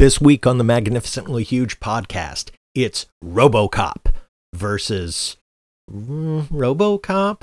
This week on the Magnificently Huge podcast, it's Robocop versus mm, Robocop.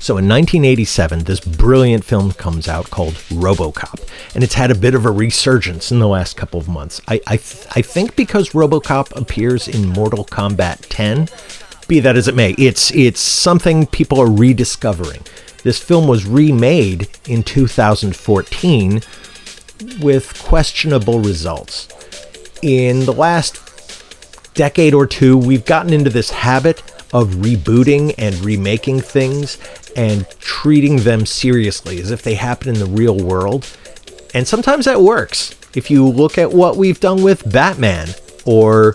So in 1987, this brilliant film comes out called Robocop, and it's had a bit of a resurgence in the last couple of months. I I, th- I think because Robocop appears in Mortal Kombat 10, be that as it may, it's it's something people are rediscovering. This film was remade in 2014 with questionable results. In the last decade or two, we've gotten into this habit of rebooting and remaking things and treating them seriously as if they happen in the real world. And sometimes that works. If you look at what we've done with Batman or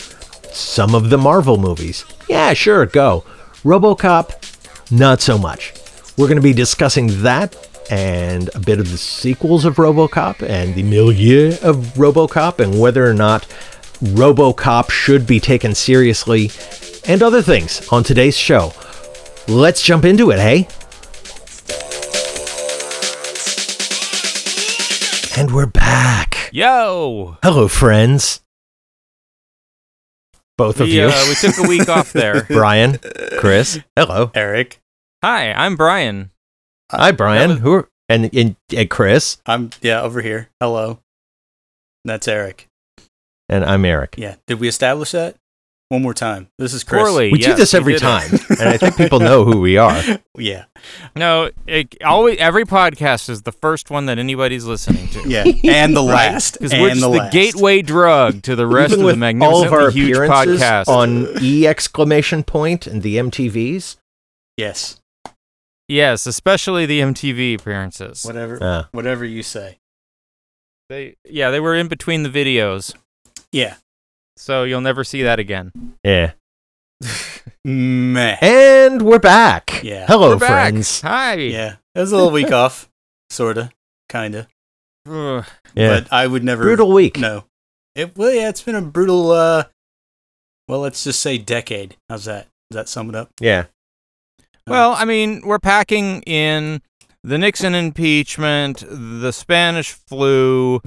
some of the Marvel movies, yeah, sure, go. Robocop, not so much. We're going to be discussing that and a bit of the sequels of Robocop and the milieu of Robocop and whether or not Robocop should be taken seriously and other things on today's show. Let's jump into it, hey? And we're back. Yo! Hello, friends. Both of We, you. uh, we took a week off there. Brian, Chris. Hello. Eric. Hi, I'm Brian. Hi, Brian. was- Who are, and, and, and Chris. I'm yeah over here. Hello. That's Eric. And I'm Eric. Yeah. Did we establish that? One more time. This is Chris. Poorly. We do this every time. and I think people know who we are. Yeah. No, it, always every podcast is the first one that anybody's listening to. Yeah. And the last. Because and we're just the, the, gateway drug to the rest Even of the magnificently all of our huge appearances podcast. on E exclamation point and the MTVs. Yes. yes, especially the MTV appearances. Whatever. Uh, Whatever you say. They, yeah, they were in between the videos, Yeah. So you'll never see that again. yeah. Meh. And we're back. Yeah. Hello, We're back. friends. Hi. Yeah. It was a little week off. Sorta. Kinda. Ugh. Yeah. But I would never Brutal week. No. It well yeah, it's been a brutal uh well let's just say decade. How's that? Does that sum it up? Yeah. Well, I mean, we're packing in the Nixon impeachment, the Spanish flu,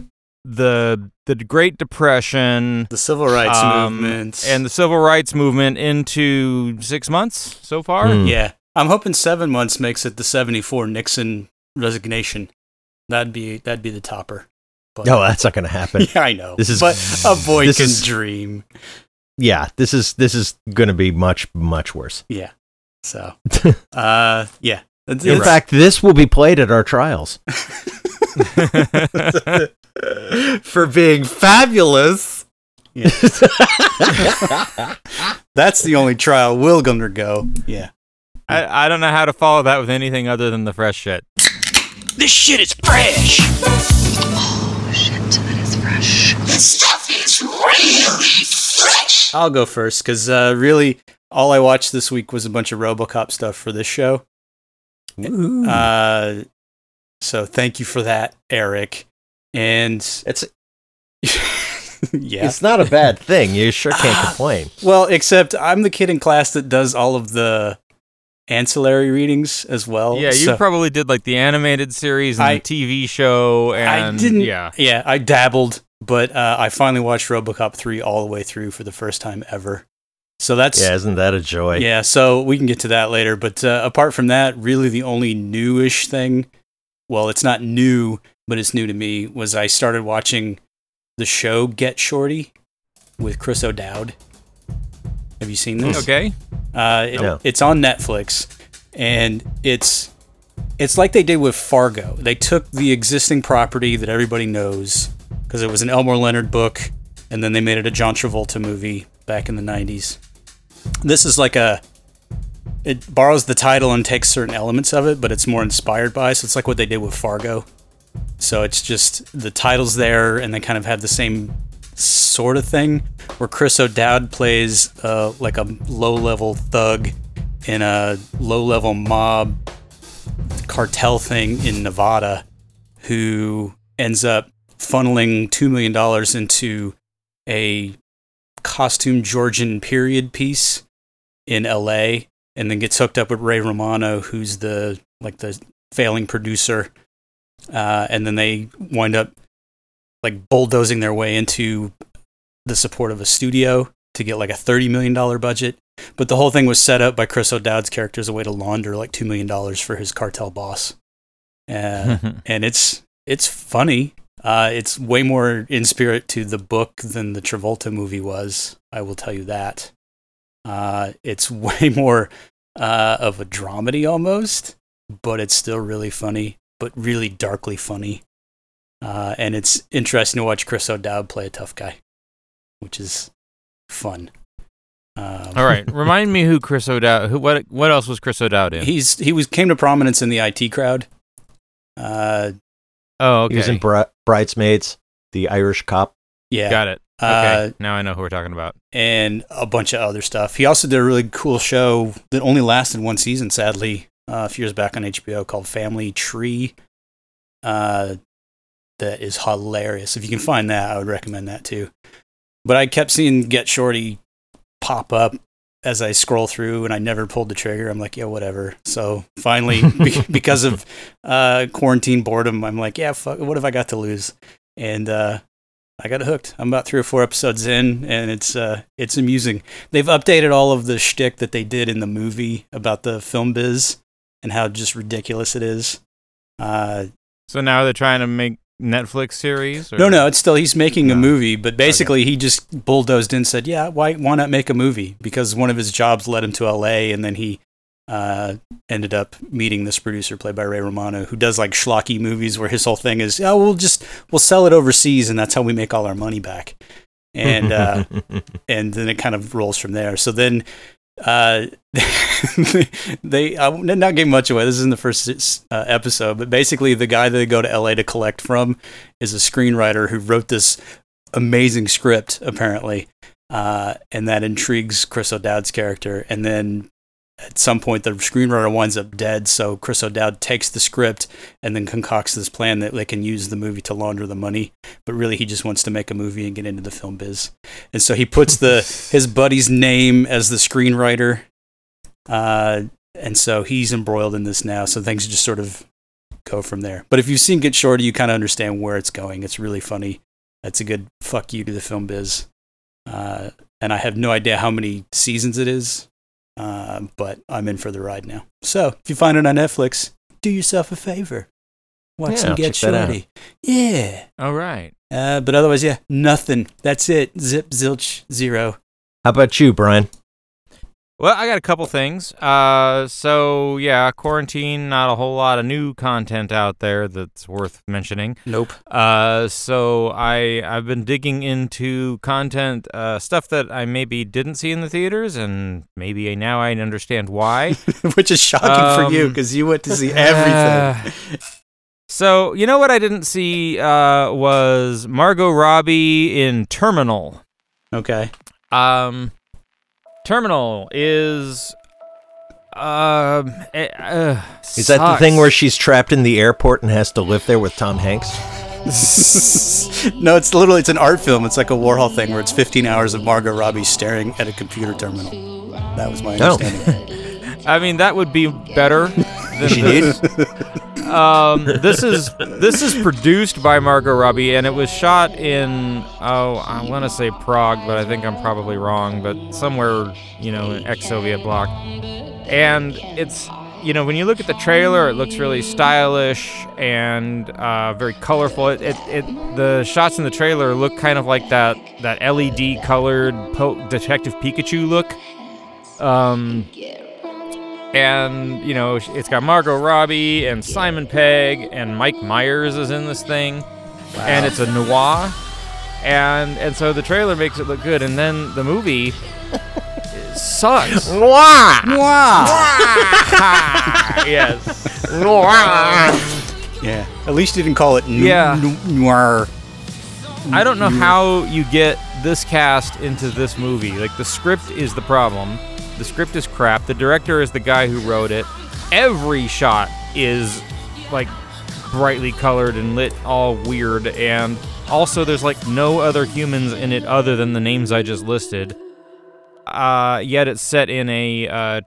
the the Great Depression, The civil rights um, movement. and the civil rights movement into six months so far. Hmm. Yeah. I'm hoping seven months makes it the 74 Nixon resignation. That'd be that'd be the topper. But, No, that's not going to happen. yeah, I know. This is- but a boy this can is- dream. yeah, this is this is going to be much much worse. Yeah. So, uh, yeah. That's- In it's- fact, this will be played at our trials. for being fabulous. Yeah. That's the only trial we'll undergo. Yeah. I, I don't know how to follow that with anything other than the fresh shit. This shit is fresh. Oh shit, that is fresh. This stuff is really fresh. I'll go first because uh, really all I watched this week was a bunch of Robocop stuff for this show. Uh, so thank you for that, Eric. And It's yeah. it's not a bad thing. You sure can't complain. Well, except I'm the kid in class that does all of the ancillary readings as well. yeah, you so probably did like the animated series and I- the TV show, and I didn't. yeah, yeah, I dabbled, but uh, I finally watched RoboCop three all the way through for the first time ever. So that's Yeah, isn't that a joy? Yeah, so we can get to that later. But uh, apart from that, really the only newish thing, well, it's not new, but it's new to me, was I started watching the show Get Shorty with Chris O'Dowd. Have you seen this? okay. Uh, it- No. It's on Netflix, and it's it's like they did with Fargo. They took the existing property that everybody knows because it was an Elmore Leonard book, and then they made it a John Travolta movie back in the '90s. This is like a it borrows the title and takes certain elements of it, but it's more inspired by. So it's like what they did with Fargo. So it's just the titles there, and they kind of have the same sort of thing. Where Chris O'Dowd plays uh, like a low-level thug in a low-level mob cartel thing in Nevada, who ends up funneling two million dollars into a costume Georgian period piece in LA and then gets hooked up with Ray Romano, who's the like the failing producer. Uh, and then they wind up like bulldozing their way into the support of a studio to get like a $30 million budget. But the whole thing was set up by Chris O'Dowd's character as a way to launder like $2 million for his cartel boss. Uh, and it's it's funny. Uh, it's way more in spirit to the book than the Travolta movie was. I will tell you that. Uh, it's way more uh, of a dramedy almost, but it's still really funny, but really darkly funny. Uh, and it's interesting to watch Chris O'Dowd play a tough guy, which is fun. Um, All right, remind me who Chris O'Dowd. Who what what else was Chris O'Dowd in? he's he was came to prominence in the IT crowd. Uh, oh, okay. He was in Bri- Bridesmaids, the Irish cop. yeah, Got it. Uh, Okay, now I know who we're talking about. and a bunch of other stuff. He also did a really cool show that only lasted one season, sadly, uh, a few years back on HBO called Family Tree. Uh, that is hilarious. If you can find that, I would recommend that too. But I kept seeing Get Shorty pop up as I scroll through, and I never pulled the trigger. I'm like, yeah, whatever. So finally, be- because of uh, quarantine boredom, I'm like, yeah, fuck, what have I got to lose? And uh, I got hooked. I'm about three or four episodes in, and it's uh, it's amusing. They've updated all of the shtick that they did in the movie about the film biz and how just ridiculous it is. Uh, So now they're trying to make Netflix series. Or? no, no, it's still he's making a movie, but basically he just bulldozed in, and said, "Yeah, why why not make a movie?" Because one of his jobs led him to L.A., and then he uh, ended up meeting this producer played by Ray Romano, who does like schlocky movies where his whole thing is, "Oh, we'll just we'll sell it overseas, and that's how we make all our money back." And uh, and then it kind of rolls from there. So then uh, they I will not give much away. This isn't the first uh, episode, but basically the guy that they go to LA to collect from is a screenwriter who wrote this amazing script apparently, uh, and that intrigues Chris O'Dowd's character. And then at some point the screenwriter winds up dead, so Chris O'Dowd takes the script and then concocts this plan that they can use the movie to launder the money. But really, he just wants to make a movie and get into the film biz. And so he puts the his buddy's name as the screenwriter, uh, and so he's embroiled in this now. So things just sort of go from there. But if you've seen Get Shorty, you kind of understand where it's going. It's really funny. That's a good fuck you to the film biz. Uh, and I have no idea how many seasons it is, uh, but I'm in for the ride now. So if you find it on Netflix, do yourself a favor. Watch Yeah, some I'll Get check. Shorty. Yeah. All right. Uh, but otherwise, yeah, nothing. That's it. Zip, zilch, zero. How about you, Brian? Well, I got a couple things. Uh, so yeah, quarantine. Not a whole lot of new content out there that's worth mentioning. Nope. Uh, so I I've been digging into content, uh, stuff that I maybe didn't see in the theaters, and maybe now I understand why. Which is shocking for you Um, because you went to see everything. So you know what I didn't see uh, was Margot Robbie in Terminal. okay. Um, Terminal is. Um, eh, uh, Is that the thing where she's trapped in the airport and has to live there with Tom Hanks? no, it's literally it's an art film. It's like a Warhol thing where it's 15 hours of Margot Robbie staring at a computer terminal. That was my Oh. understanding. I mean, that would be better. Than She this. Um, this is this is produced by Margot Robbie, and it was shot in oh, I want to say Prague, but I think I'm probably wrong. But somewhere, you know, ex-Soviet bloc, and it's you know when you look at the trailer, it looks really stylish and uh, very colorful. It, it, it the shots in the trailer look kind of like that that LED colored po- Detective Pikachu look. Um, and you know it's got Margot Robbie and Simon Pegg and Mike Myers is in this thing, and it's a noir, and and so the trailer makes it look good, and then the movie sucks. Noir. noir. yes. Noir. Yeah. At least you didn't call it nu- Yeah. nu- noir. I don't know how you get this cast into this movie. Like the script is the problem. The script is crap. The director is the guy who wrote it. Every shot is like brightly colored and lit all weird and also there's like no other humans in it other than the names I just listed. Uh yet it's set in a uh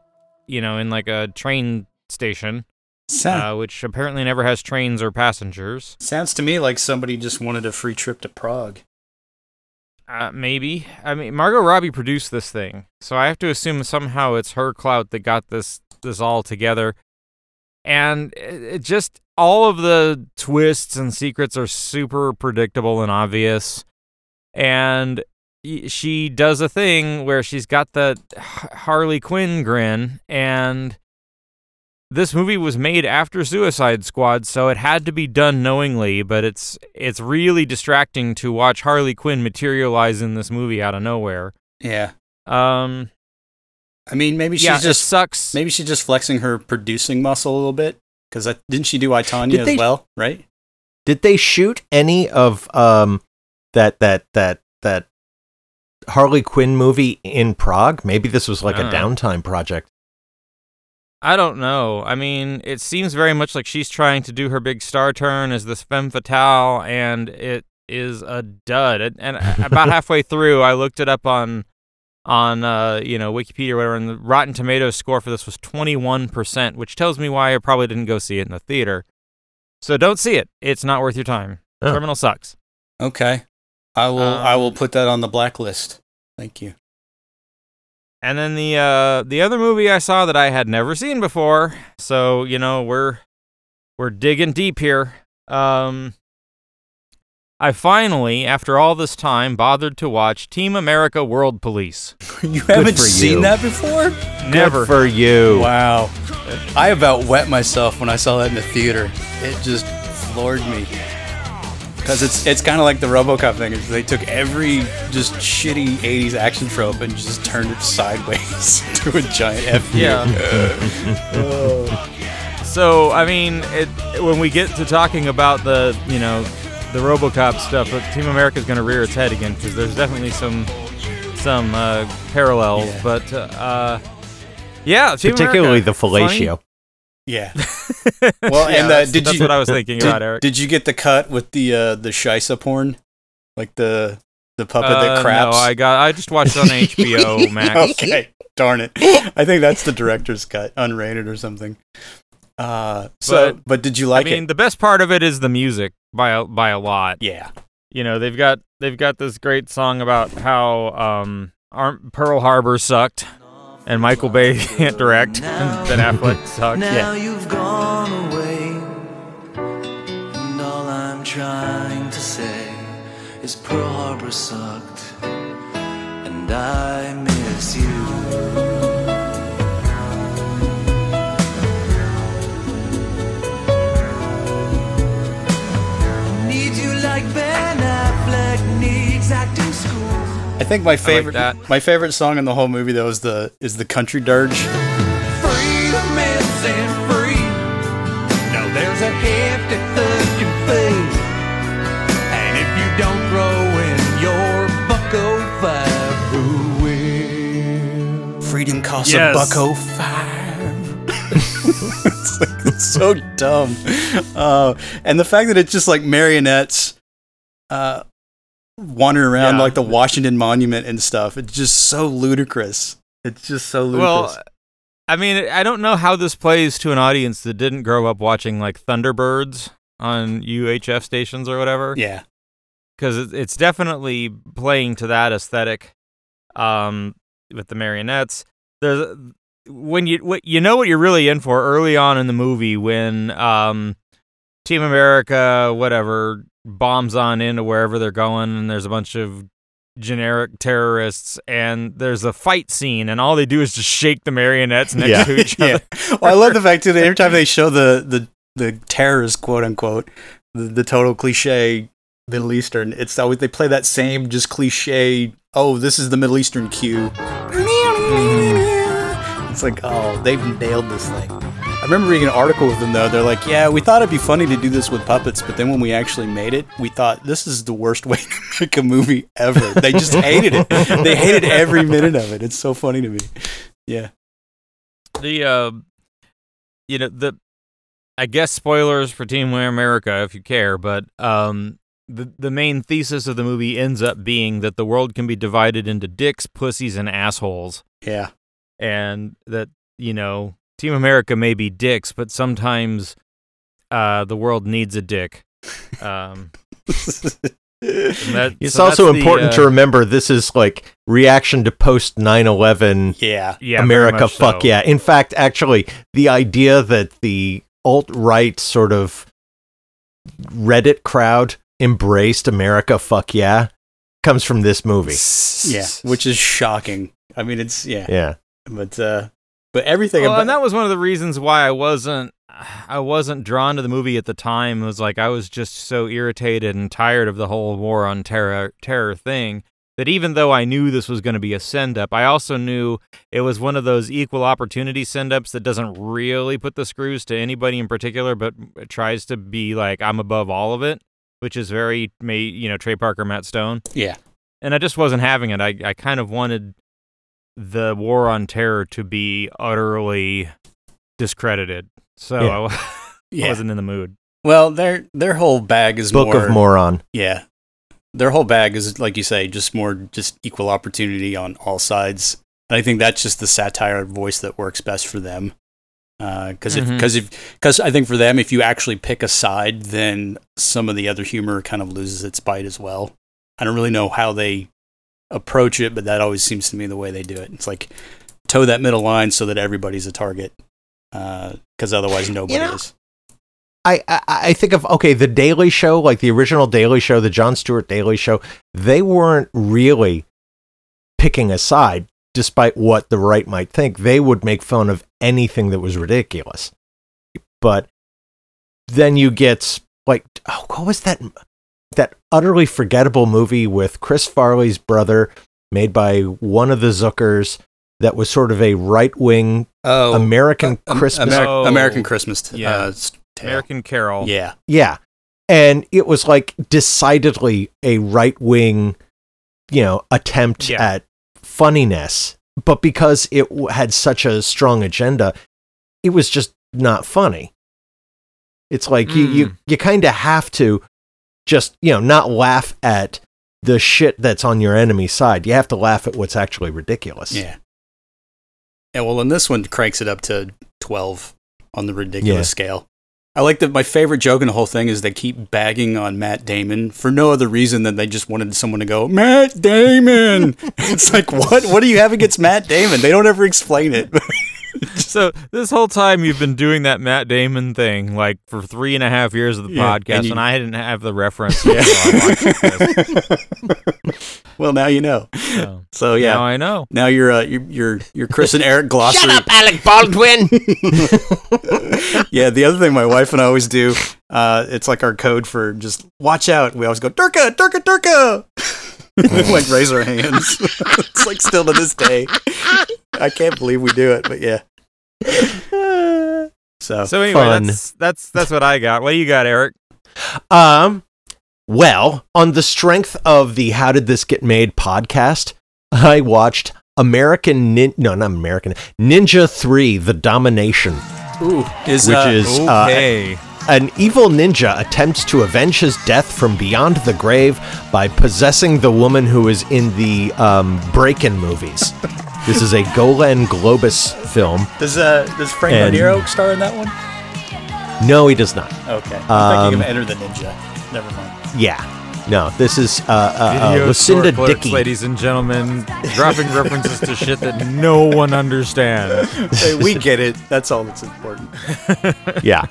you know, in like a train station, Sound, uh, which apparently never has trains or passengers. sounds to me like somebody just wanted a free trip to Prague. Uh, maybe. I mean, Margot Robbie produced this thing, so I have to assume somehow it's her clout that got this this all together. And it, it just all of the twists and secrets are super predictable and obvious. And she does a thing where she's got the Harley Quinn grin, and this movie was made after Suicide Squad, so it had to be done knowingly, but it's it's really distracting to watch Harley Quinn materialize in this movie out of nowhere. Yeah. Um I mean, maybe she's yeah, just sucks. maybe she's just flexing her producing muscle a little bit because didn't she do I Tanya Did as they- well? Right? Did they shoot any of um that that that that Harley Quinn movie in Prague? Maybe this was like a Uh. downtime project. I don't know. I mean, it seems very much like she's trying to do her big star turn as this femme fatale, and it is a dud. And- And about halfway through, I looked it up on on uh, you know Wikipedia or whatever, and the Rotten Tomatoes score for this was twenty one percent, which tells me why I probably didn't go see it in the theater. So don't see it. It's not worth your time. Oh. Terminal sucks. Okay. I will. I will Um, put that on the blacklist. Thank you. And then the uh, the other movie I saw that I had never seen before. So you know we're we're digging deep here. Um, I finally, after all this time, bothered to watch Team America: World Police. You haven't for seen you. that before? Never. Good for you. Wow. I about wet myself when I saw that in the theater. It just floored me. Because it's it's kind of like the RoboCop thing. Is they took every just shitty '80s action trope and just turned it sideways to a giant F. you. Yeah. so I mean, it, when we get to talking about the you know the RoboCop stuff, uh, Team America is going to rear its head again because there's definitely some some uh, parallels. Yeah. But uh, yeah, Team Particularly America, the fellatio. Yeah. Well, Yeah, and uh, that's, did that's you what I was thinking did, about, Eric. did you get the cut with the uh, the Shisa porn, like the the puppet Uh, that craps? No, I got. I just watched it on HBO Max. okay, darn it. I think that's the director's cut, unrated or something. Uh, so, but, But, did you like it? I mean, it? the best part of it is the music by a, by a lot. Yeah. you know they've got they've got this great song about how um Ar- Pearl Harbor sucked and Michael Bay can't direct and Ben Affleck sucked. Now you've gone away, and all I'm trying to say is Pearl Harbor sucked, and I miss you. Need you like Ben Affleck needs acting. I think my favorite that. my favorite song in the whole movie though is the is the country dirge. Freedom isn't free. No, there's a hefty thugging fee. And if you don't throw in your bucko five, who will? Freedom costs Yes. a bucko five. it's, like, it's so dumb. Uh, and the fact that it's just like marionettes uh, wandering around Yeah. like the Washington Monument and stuff. It's just so ludicrous. It's just so ludicrous. Well, I mean, I don't know how this plays to an audience that didn't grow up watching like Thunderbirds on UHF stations or whatever. yeah. because it's definitely playing to that aesthetic um, with the marionettes. There's when you what you know what you're really in for early on in the movie when um, Team America whatever bombs on into wherever they're going and there's a bunch of generic terrorists and there's a fight scene and all they do is just shake the marionettes next Yeah. to each yeah. other. Well, I love the fact too that every time they show the the the terrorists, quote unquote, the, the total cliche Middle Eastern, it's always they play that same just cliche. Oh, this is the Middle Eastern cue. It's like, oh, they've nailed this thing. I remember reading an article with them though. They're like, yeah, we thought it'd be funny to do this with puppets, but then when we actually made it, we thought this is the worst way to make a movie ever. They just hated it. They hated every minute of it. It's so funny to me. Yeah. the uh, you know the I guess spoilers for Team America if you care, but um the the main thesis of the movie ends up being that the world can be divided into dicks, pussies, and assholes, Yeah. and that you know Team America may be dicks, but sometimes uh, the world needs a dick. Um, that- It's so also that's the, important uh, to remember this is like reaction to post 9/11 yeah. yeah, America fuck so. yeah. In fact, actually, the idea that the alt right sort of Reddit crowd embraced America fuck yeah comes from this movie. Yeah. Which is shocking. I mean, it's, yeah. Yeah. But, uh, but everything Well, about and that was one of the reasons why I wasn't I wasn't drawn to the movie at the time. It was like I was just so irritated and tired of the whole war on terror terror thing that even though I knew this was going to be a send up, I also knew it was one of those equal opportunity send ups that doesn't really put the screws to anybody in particular, but tries to be like I'm above all of it, which is very may you know Trey Parker, Matt Stone yeah. and I just wasn't having it. I, I kind of wanted the war on terror to be utterly discredited. So Yeah. I Yeah. wasn't in the mood. Well, their their whole bag is Book more of Moron. Yeah. Their whole bag is like you say, just more just equal opportunity on all sides. And I think that's just the satire voice that works best for them. Because if Mhm. because if because I think for them, if you actually pick a side, then some of the other humor kind of loses its bite as well. I don't really know how they approach it, but that always seems to me the way they do it. It's like toe that middle line so that everybody's a target. Uh because otherwise, nobody know, is. I, I I think of okay, the Daily Show, like the original Daily Show, the Jon Stewart Daily Show, they weren't really picking a side, despite what the right might think. They would make fun of anything that was ridiculous. But then you get like, oh, what was that? That utterly forgettable movie with Chris Farley's brother, made by one of the Zuckers, that was sort of a right wing Oh, American uh, um, Christmas Ameri- Oh. American Christmas. T- Yeah. uh, tale. American Carol. Yeah. Yeah. And it was like decidedly a right wing, you know, attempt Yeah. at funniness. But because it w- had such a strong agenda, it was just not funny. It's like you, you, Mm. you kind of have to just, you know, not laugh at the shit that's on your enemy's side. You have to laugh at what's actually ridiculous. Yeah. Yeah, well, and this one cranks it up to 12 on the ridiculous Yeah. scale. I like that my favorite joke in the whole thing is they keep bagging on Matt Damon for no other reason than they just wanted someone to go, Matt Damon! it's like, what? What do you have against Matt Damon? They don't ever explain it. So this whole time you've been doing that Matt Damon thing, like for three and a half years of the Yeah, podcast, and, you- I didn't have the reference. until I watched this. well, now you know. So, So, yeah. Now I know. Now you're, uh, you're, you're, you're Chris and Eric glossary. Shut up, Alec Baldwin. yeah, the other thing my wife and I always do, uh, it's like our code for just watch out. We always go Durka, Durka, Durka. We like raise our hands. it's like still to this day. I can't believe we do it, but yeah. So, So anyway, Fun. that's that's that's what I got. What do you got, Eric? Um, well, on the strength of the "How Did This Get Made" podcast, I watched American Nin- no, not American Ninja Three: The Domination, ooh, is which uh, is uh, Okay. An evil ninja attempts to avenge his death from beyond the grave by possessing the woman who is in the um, Break-In movies. this is a Golan Globus film. does uh does Frank and- Nero star in that one? No, he does not. Okay, I'm thinking Um, of Enter the Ninja. Never mind. Yeah, no, this is uh, uh, uh, Video Lucinda store clerks, Dickey. ladies and gentlemen, dropping references to shit that no one understands. Hey, we get it. That's all that's important. yeah.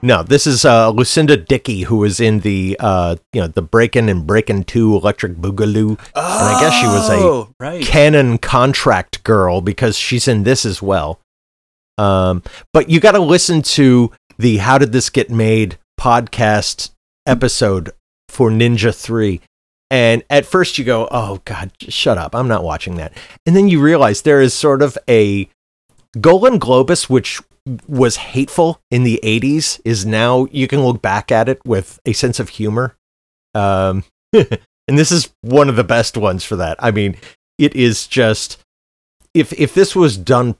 No, this is uh, Lucinda Dickey, who was in the uh, you know the Breakin' and Breakin' Two Electric Boogaloo, and I guess she was a Oh, right. Cannon contract girl because she's in this as well. Um, but you got to listen to the "How Did This Get Made" podcast episode for Ninja Three. And at first you go, "Oh God, shut up! I'm not watching that." And then you realize there is sort of a Golan Globus, which was hateful in the '80s, is now you can look back at it with a sense of humor. Um, and this is one of the best ones for that. I mean, it is just if if this was done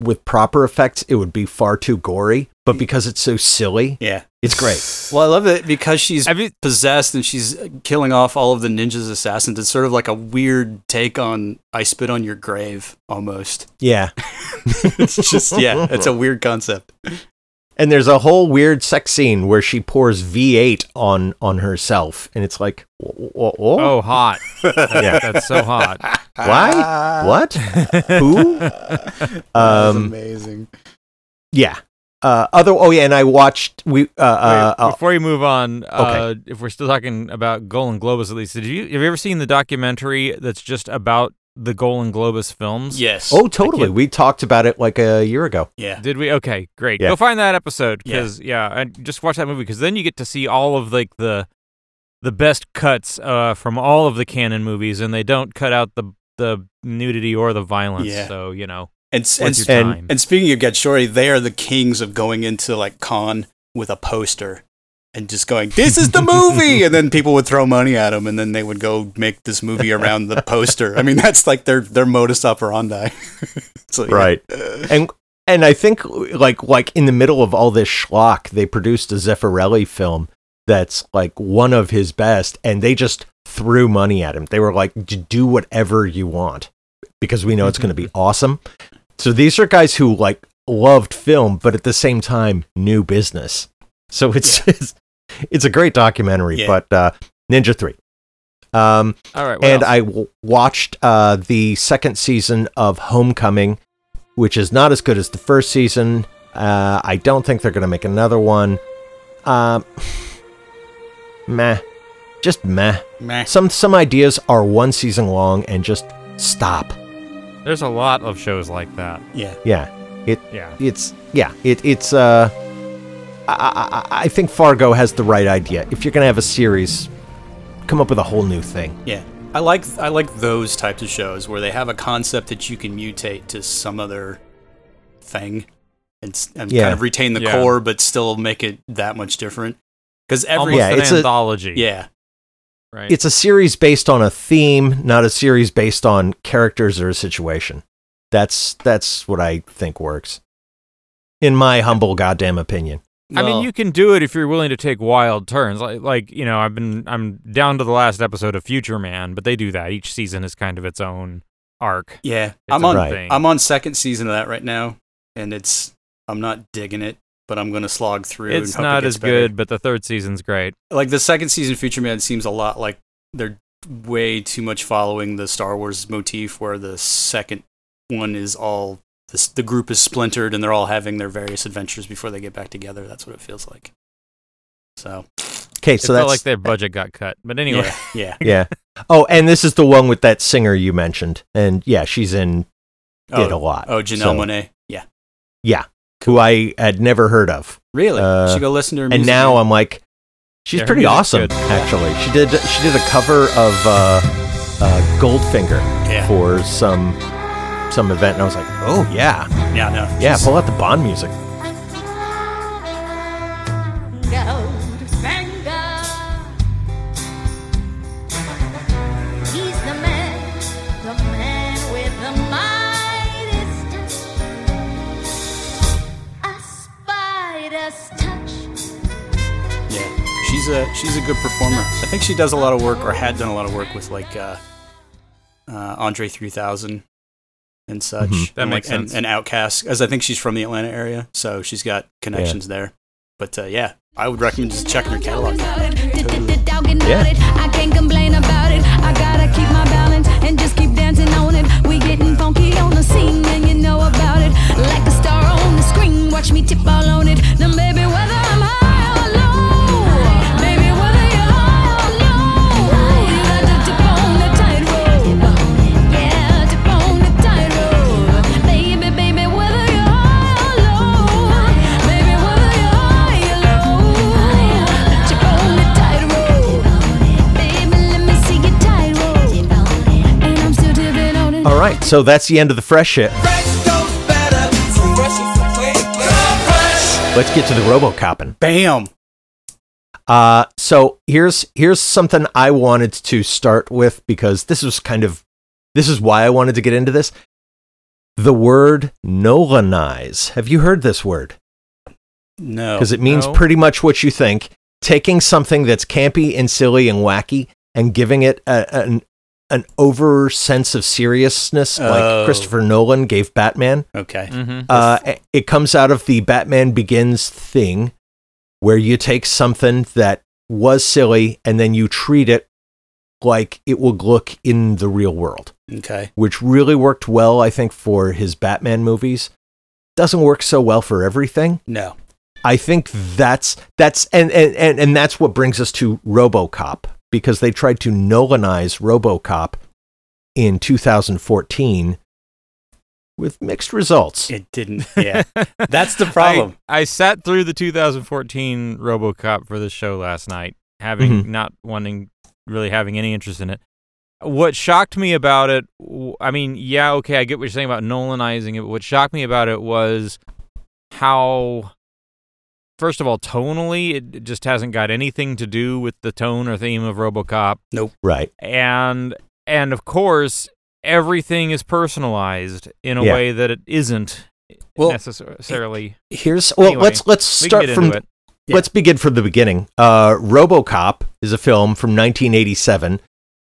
with proper effects, it would be far too gory. But because it's so silly, Yeah. It's great. Well, I love it because she's Have you- possessed and she's killing off all of the ninjas assassins. It's sort of like a weird take on I spit on your grave almost. Yeah. It's just yeah, it's a weird concept. And there's a whole weird sex scene where she pours V8 on on herself, and it's like, wh- wh- wh- Oh, hot. Yeah. That's so hot. why? What? Who? That's Um, amazing. yeah. Uh, other. Oh yeah, and I watched. We. Uh, uh, Wait, uh, before you move on, uh, if we're still talking about Golan Globus, at least, did you have you ever seen the documentary that's just about the Golan Globus films? Yes. oh, totally. We talked about it like a year ago. yeah. Did we? Okay, great. Yeah. Go find that episode Yeah. because yeah. and just watch that movie because then you get to see all of like the the best cuts uh, from all of the Cannon movies, and they don't cut out the the nudity or the violence. Yeah. So you know, And and, and- and speaking of Get Shorty, they are the kings of going into like con with a poster and just going, "This is the movie," and then people would throw money at them, and then they would go make this movie around the poster. I mean, that's like their their modus operandi. so, yeah. Right. And and I think like like in the middle of all this schlock, they produced a Zeffirelli film that's like one of his best, and they just threw money at him. They were like, "Do whatever you want," because we know it's going to be awesome. So these are guys who like loved film, but at the same time knew business. So it's it's, it's a great documentary. Yeah. But uh, Ninja Three. Um, all right. and else? I w- watched uh, the second season of Homecoming, which is not as good as the first season. Uh, I don't think they're going to make another one. Um, meh, just meh. Meh. Some some ideas are one season long and just stop. There's a lot of shows like that. Yeah. Yeah, it Yeah. it's yeah it it's uh. I, I, I- I think Fargo has the right idea. If you're going to have a series, come up with a whole new thing. Yeah. I like I like those types of shows where they have a concept that you can mutate to some other thing and, and Yeah. kind of retain the Yeah. core but still make it that much different. Because every Almost Yeah, an it's a- anthology. yeah, Right. It's a series based on a theme, not a series based on characters or a situation. That's that's what I think works. In my humble goddamn opinion. I mean, you can do it if you're willing to take wild turns. Like, like you know, I've been I'm down to the last episode of Future Man, but they do that. Each season is kind of its own arc. yeah. It's I'm on Right. thing. I'm on second season of that right now, and it's I'm not digging it, but I'm gonna slog through. It's and hope it It's not gets as better. good, but the third season's great. Like the second season, Future Man seems a lot like they're way too much following the Star Wars motif, where the second one is all this, the group is splintered and they're all having their various adventures before they get back together. That's what it feels like. So Okay, It so felt that's like their budget got cut. But anyway, yeah, yeah. yeah. Oh, and this is the one with that singer you mentioned, and yeah, she's in oh, it a lot. Oh, Janelle So, Monáe. Yeah, Yeah, who I had never heard of, really. Uh, Should go listen to her. and now again. I'm like, she's Yeah, pretty awesome. good. Actually, she did she did a cover of uh, uh, Goldfinger Yeah. for some some event, and I was like, oh yeah, yeah, no, yeah, pull out the Bond music. Goldfinger. Yeah, she's a she's a good performer. I think she does a lot of work, or had done a lot of work with like uh, uh, Andre 3000 and such. Mhm. That and, makes like, and- sense. And, Outkast, as I think she's from the Atlanta area, so she's got connections there. But uh, yeah, I would recommend just checking her catalog. Yeah. I can't complain about it. I gotta keep my balance and just keep dancing on it. We getting funky on the scene and you know about it. Like a star on the screen, watch me tip all on it. Now baby, right, so that's the end of the fresh hit. Fresh goes better. So fresh is the way to play. So fresh. Let's get to the RoboCopping. Bam. Uh, so here's here's something I wanted to start with because this was kind of this is why I wanted to get into this. The word Nolanize. Have you heard this word? No. Because it means No. pretty much what you think. Taking something that's campy and silly and wacky and giving it a, an an over sense of seriousness, Oh. like Christopher Nolan gave Batman. Okay. Mm-hmm. Uh, it comes out of the Batman Begins thing, where you take something that was silly and then you treat it like it would look in the real world, Okay. which really worked well, I think, for his Batman movies. Doesn't work so well for everything. No. I think that's that's and and and, and that's what brings us to RoboCop because they tried to Nolanize RoboCop in 2014 with mixed results. It didn't. Yeah. That's the problem. I, I sat through the 2014 RoboCop for the show last night, having Mhm. not wanting really having any interest in it. What shocked me about it, I mean, yeah, okay, I get what you're saying about Nolanizing it. But what shocked me about it was how, first of all, tonally, it it just hasn't got anything to do with the tone or theme of RoboCop Nope. Right. and and of course everything is personalized in a Yeah. way that it isn't Well, necessarily Here's well Anyway, let's let's start from into it Yeah. let's begin from the beginning. Uh, RoboCop is a film from 1987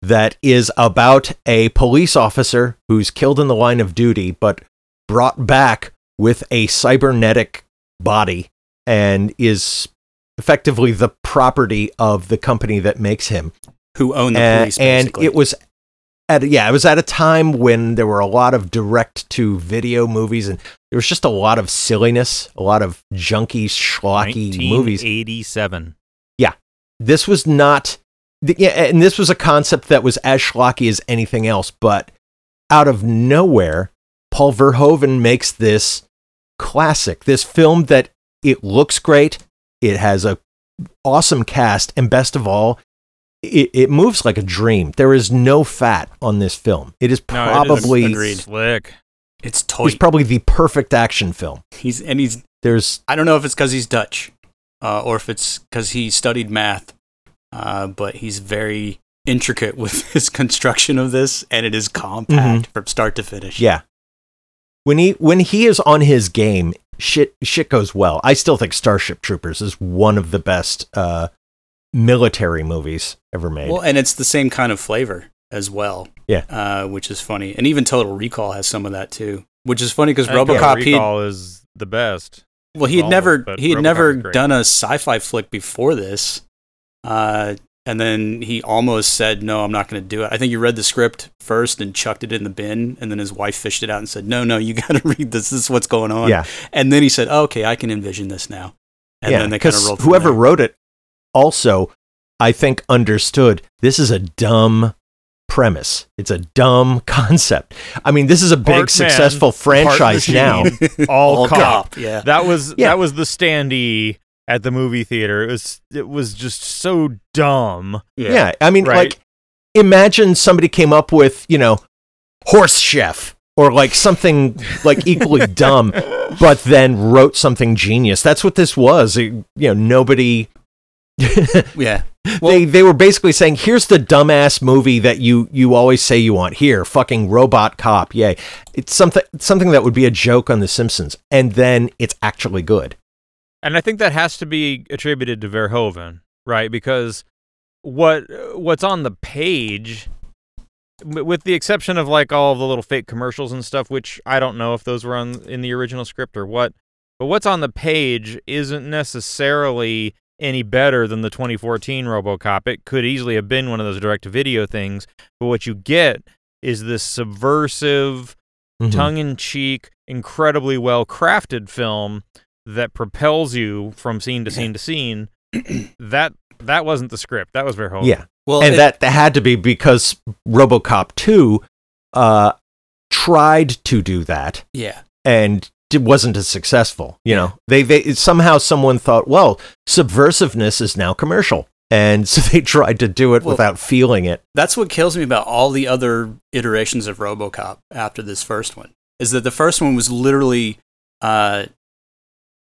that is about a police officer who's killed in the line of duty but brought back with a cybernetic body and is effectively the property of the company that makes him. Who own the Uh, police? and basically. it was at yeah, it was at a time when there were a lot of direct to video movies and there was just a lot of silliness, a lot of junky, schlocky movies. 87 yeah This was not th- yeah, and this was a concept that was as schlocky as anything else, but out of nowhere, Paul Verhoeven makes this classic, this film that it looks great, it has a awesome cast, and best of all, it, it moves like a dream. There is no fat on this film. It is No, it is probably agreed. slick it's it's toy. probably the perfect action film. he's and he's. There's I don't know if it's because he's Dutch, uh, or if it's because he studied math, uh, but he's very intricate with his construction of this, and it is compact from start to finish. Yeah. When he when he is on his game, shit shit goes well. I still think Starship Troopers is one of the best uh, military movies ever made. Well, and it's the same kind of flavor as well. Yeah. Uh, which is funny. And even Total Recall has some of that too. Which is funny because RoboCop, he Recall is the best well, he had never he had never done a sci-fi flick before this. Uh, and then he almost said, "No, I'm not going to do it." I think he read the script first and chucked it in the bin, and then his wife fished it out and said, "No, no, you got to read this. This is what's going on." yeah, And then he said, oh, "Okay, I can envision this now." And yeah. then they kind of Because rolled. whoever there. wrote it also, I think, understood this is a dumb premise. It's a dumb concept. I mean, this is a big Part successful part franchise now. all, all cop. cop, yeah. That was Yeah. that was the standee at the movie theater. It was it was just so dumb. Yeah. I mean, Right. like, imagine somebody came up with, you know, horse chef or like something like equally dumb, but then wrote something genius. That's what this was. It- you know, nobody. yeah. they they were basically saying, "Here's the dumbass movie that you you always say you want. Here, fucking robot cop. Yay! It's something something that would be a joke on The Simpsons, and then it's actually good. And I think that has to be attributed to Verhoeven, right? Because what what's on the page, with the exception of like all of the little fake commercials and stuff, which I don't know if those were on in the original script or what, but what's on the page isn't necessarily any better than the 2014 RoboCop. It could easily have been one of those direct-to-video things, but what you get is this subversive Mhm. tongue in cheek, incredibly well crafted film that propels you from scene to scene to scene. that that wasn't the script. That was Verhoeven. Yeah, Well, and it- that, that had to be because RoboCop two uh, tried to do that yeah. and it wasn't as successful. You know, they they somehow someone thought, well, subversiveness is now commercial, And so they tried to do it Well- without feeling it. That's what kills me about all the other iterations of RoboCop after this first one is that the first one was literally uh,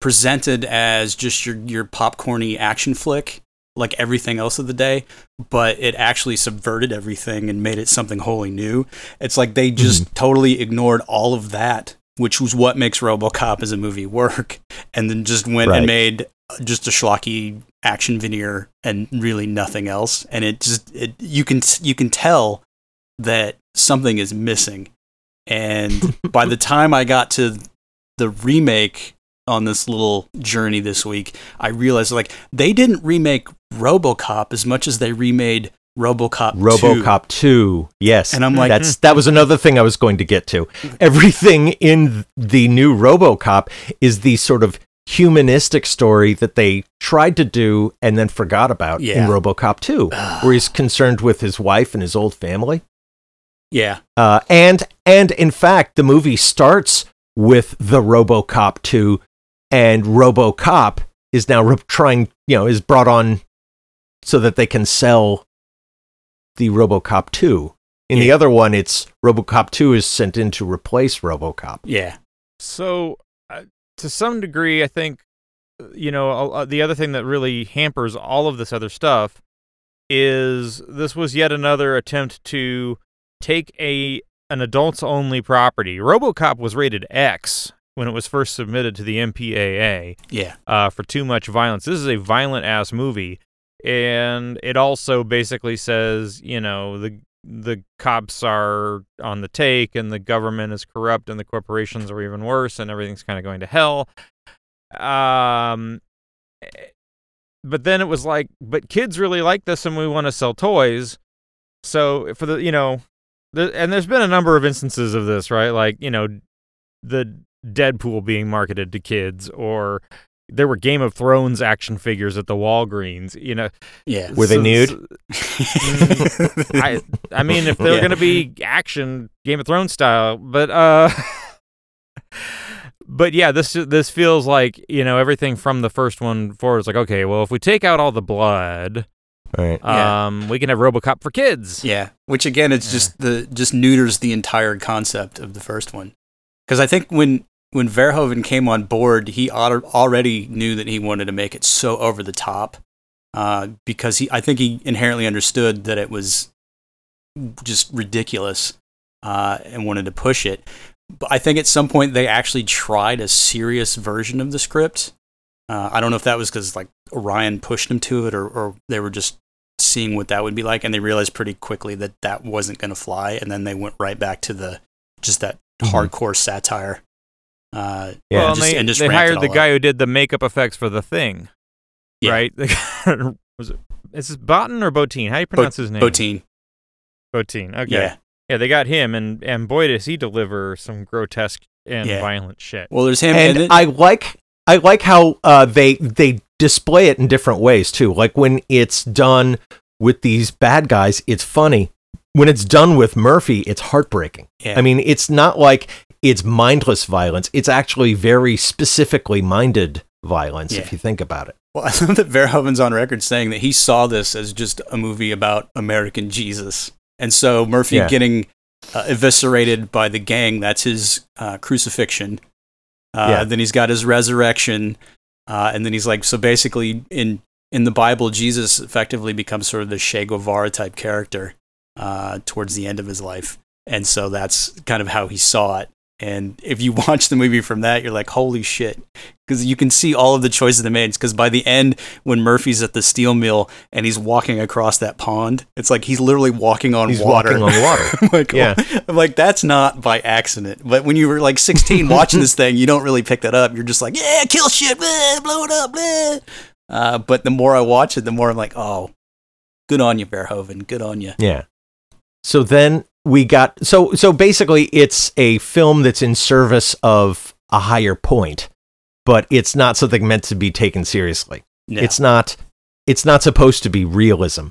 presented as just your your popcorny action flick, like everything else of the day, but it actually subverted everything and made it something wholly new. It's like they mm-hmm. just totally ignored all of that, which was what makes RoboCop as a movie work, and then just went Right. and made just a schlocky action veneer and really nothing else. And it just it you can you can tell that something is missing. And by the time I got to the remake on this little journey this week, I realized like they didn't remake RoboCop as much as they remade RoboCop 2. RoboCop 2. Yes. And I'm like- that's that was another thing I was going to get to. Everything in the new RoboCop is the sort of humanistic story that they tried to do and then forgot about Yeah. in RoboCop 2, where he's concerned with his wife and his old family. Yeah. Uh, and and in fact, the movie starts with the RoboCop 2 and RoboCop is now re- trying, you know, is brought on so that they can sell the RoboCop 2. In the other one, it's RoboCop 2 is sent in to replace RoboCop. Yeah. So, uh, to some degree, I think, uh, you know, uh, the other thing that really hampers all of this other stuff is this was yet another attempt to take a an adults only property. RoboCop was rated X when it was first submitted to the MPAA Yeah. uh, for too much violence. This is a violent ass movie, and it also basically says, you know, the the cops are on the take, and the government is corrupt, and the corporations are even worse, and everything's kind of going to hell. Um, eh, but then it was like, but kids really like this, and we want to sell toys. So for the, you know, the, and there's been a number of instances of this, right? Like, you know, the Deadpool being marketed to kids, or there were Game of Thrones action figures at the Walgreens. You know, Yeah. Were they So- nude? so- I I mean, if they're Yeah. gonna be action Game of Thrones style, but uh, but yeah, this this feels like you know everything from the first one forward is like okay, well, if we take out all the blood, Right. Yeah. um, we can have RoboCop for kids. Yeah, which again, it's just the just neuters the entire concept of the first one. Because I think when when Verhoeven came on board, he already knew that he wanted to make it so over the top. Uh, because he, I think he inherently understood that it was just ridiculous, uh, and wanted to push it. But I think at some point they actually tried a serious version of the script. Uh, I don't know if that was because like Orion pushed them to it, or, or they were just seeing what that would be like, and they realized pretty quickly that that wasn't going to fly, and then they went right back to the just that Mhm. hardcore satire. Uh, Yeah. Well, and and just- they, and just they hired the all guy up. who did the makeup effects for the thing, Yeah. right? Was it is this Botan or Botine? How do you Bo- pronounce his name? Botine. Botine. Okay. Yeah. Yeah, they got him, and and boy does he deliver some grotesque and Yeah. violent shit. Well, there's him, and and, then, I like I like how uh, they they display it in different ways too. Like when it's done with these bad guys, it's funny. When it's done with Murphy, it's heartbreaking. yeah. I mean, it's not like it's mindless violence. It's actually very specifically minded violence Yeah. if you think about it. Well, I love that Verhoeven's on record saying that he saw this as just a movie about American Jesus. And so Murphy Yeah. getting uh, eviscerated by the gang, that's his uh, crucifixion. Uh, Yeah. Then he's got his resurrection. Uh, and then he's like, so basically, in, in the Bible, Jesus effectively becomes sort of the Che Guevara type character uh, towards the end of his life. And so that's kind of how he saw it. And if you watch the movie from that, you're like, holy shit. Because you can see all of the choices they made. Because by the end, when Murphy's at the steel mill and he's walking across that pond, it's like he's literally walking on He's water. walking on water. I'm like, Yeah. I'm like, that's not by accident. But when you were like 16 watching this thing, you don't really pick that up. You're just like, yeah, kill shit, blah, blow it up, blah. Uh, but the more I watch it, the more I'm like, oh, good on you, Verhoeven. Good on you. Yeah. So then we got so so basically it's a film that's in service of a higher point, but it's not something meant to be taken seriously. No. It's not it's not supposed to be realism.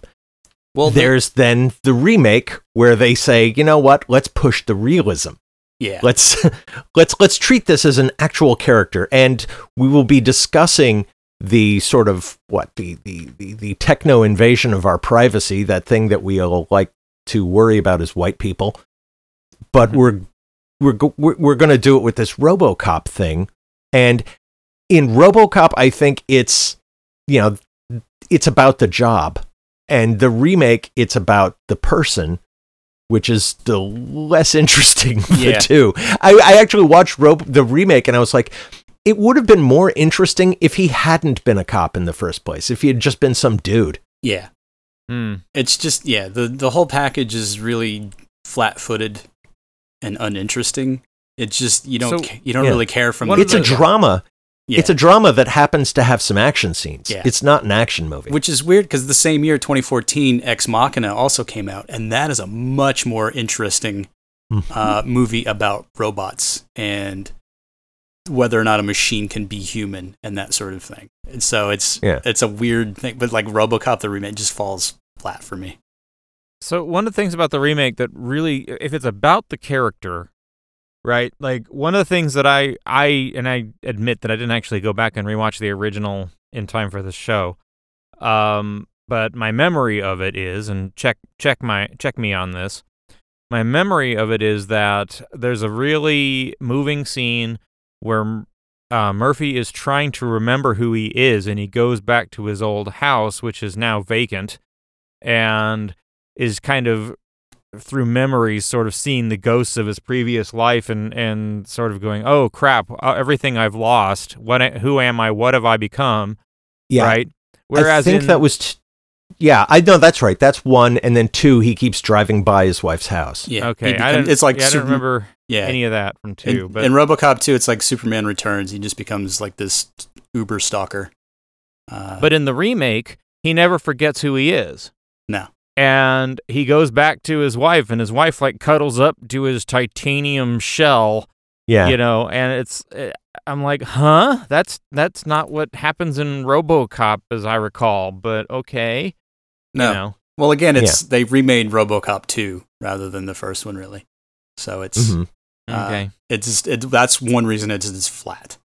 well, there- There's then the remake where they say, "You know what? Let's push the realism. yeah. Let's let's let's treat this as an actual character." And we will be discussing the sort of what the the the, the techno invasion of our privacy, that thing that we all like to worry about as white people. But mm-hmm. we're we're we're, we're going to do it with this RoboCop thing, and in RoboCop, I think it's you know it's about the job, and the remake it's about the person, which is the less interesting of Yeah. the two. I, I actually watched Rob- the remake, and I was like, it would have been more interesting if he hadn't been a cop in the first place. If he had just been some dude. Yeah. Hmm. It's just yeah, the the whole package is really flat-footed and uninteresting. It's just you don't So- ca- you don't Yeah. really care from One the It's a drama. yeah. It's a drama that happens to have some action scenes. Yeah. It's not an action movie. which is weird because the same year 2014 Ex Machina also came out and that is a much more interesting Mhm. uh, movie about robots and whether or not a machine can be human and that sort of thing. And so it's Yeah. it's a weird thing, but like RoboCop the remake just falls flat for me. So one of the things about the remake that really, if it's about the character, right? Like one of the things that I, I, and I admit that I didn't actually go back and rewatch the original in time for this show, um, but my memory of it is, and check, check my, check me on this. My memory of it is that there's a really moving scene where uh, Murphy is trying to remember who he is, and he goes back to his old house, which is now vacant, and is kind of through memories sort of seeing the ghosts of his previous life and and sort of going oh crap uh, everything i've lost what who am i what have i become yeah. right whereas I think in, that was. T- yeah, I know that's right. That's one, and then two. He keeps driving by his wife's house. Yeah. he okay I it's like yeah, I don't remember yeah. any of that from two in, but in RoboCop 2 it's like Superman Returns, he just becomes like this uber stalker. Uh, but in the remake he never forgets who he is no. and he goes back to his wife and his wife like cuddles up to his titanium shell Yeah, you know and it's uh, i'm like huh that's that's not what happens in robocop as i recall but okay No. you know Well, again, it's they remade RoboCop 2 rather than the first one really. So it's Uh, okay It's just, it, that's one reason it's it's flat.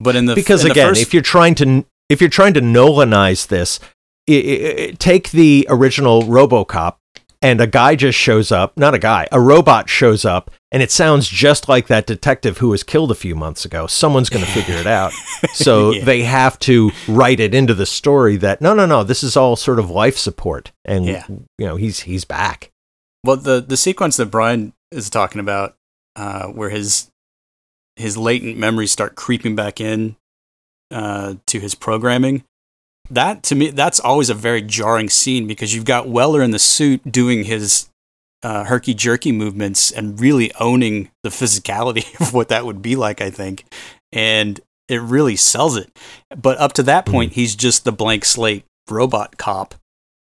But in the because in the again, first- if you're trying to if you're trying to Nolanize this, i i i take the original RoboCop, and a guy just shows up. Not a guy, a robot shows up, and it sounds just like that detective who was killed a few months ago. Someone's going to figure it out. So Yeah. they have to write it into the story that no, no, no, this is all sort of life support, and Yeah. you know he's he's back. well, the the sequence that Brian is talking about, uh, where his his latent memories start creeping back in uh, to his programming. That to me, that's always a very jarring scene because you've got Weller in the suit doing his uh, herky jerky movements and really owning the physicality of what that would be like. I think, and it really sells it. But up to that point, he's just the blank slate robot cop.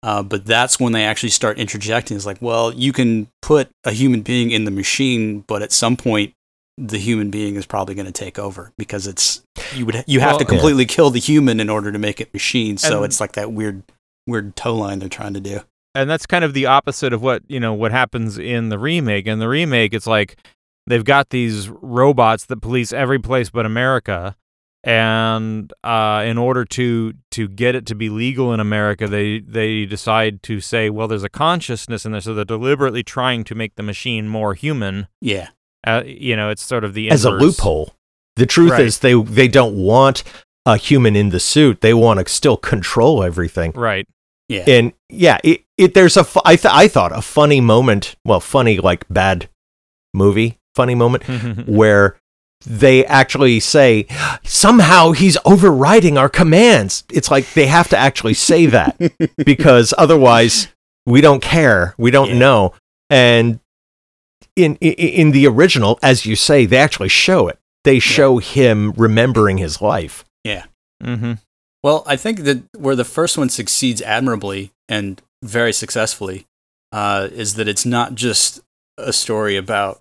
Uh, but that's when they actually start interjecting. It's like, well, you can put a human being in the machine, but at some point, the human being is probably going to take over because it's you would you have Well- to Yeah. completely kill the human in order to make it machine. So And- it's like that weird weird toe line they're trying to do. and that's kind of the opposite of what you know what happens in the remake in the remake it's like they've got these robots that police every place but america and uh, in order to to get it to be legal in america they they decide to say well there's a consciousness in there so they're deliberately trying to make the machine more human Yeah, uh, you know it's sort of the as a loophole. The truth Right. is they they don't want a human in the suit. They want to still control everything. right yeah, And yeah, it, it there's a fu- I th- I thought a funny moment, well, funny like bad movie, funny moment where they actually say somehow he's overriding our commands. It's like they have to actually say that because otherwise we don't care, we don't Yeah. know. And in, in in the original, as you say, they actually show it. They show him remembering his life. yeah mhm Well, I think that where the first one succeeds admirably and very successfully uh, is that it's not just a story about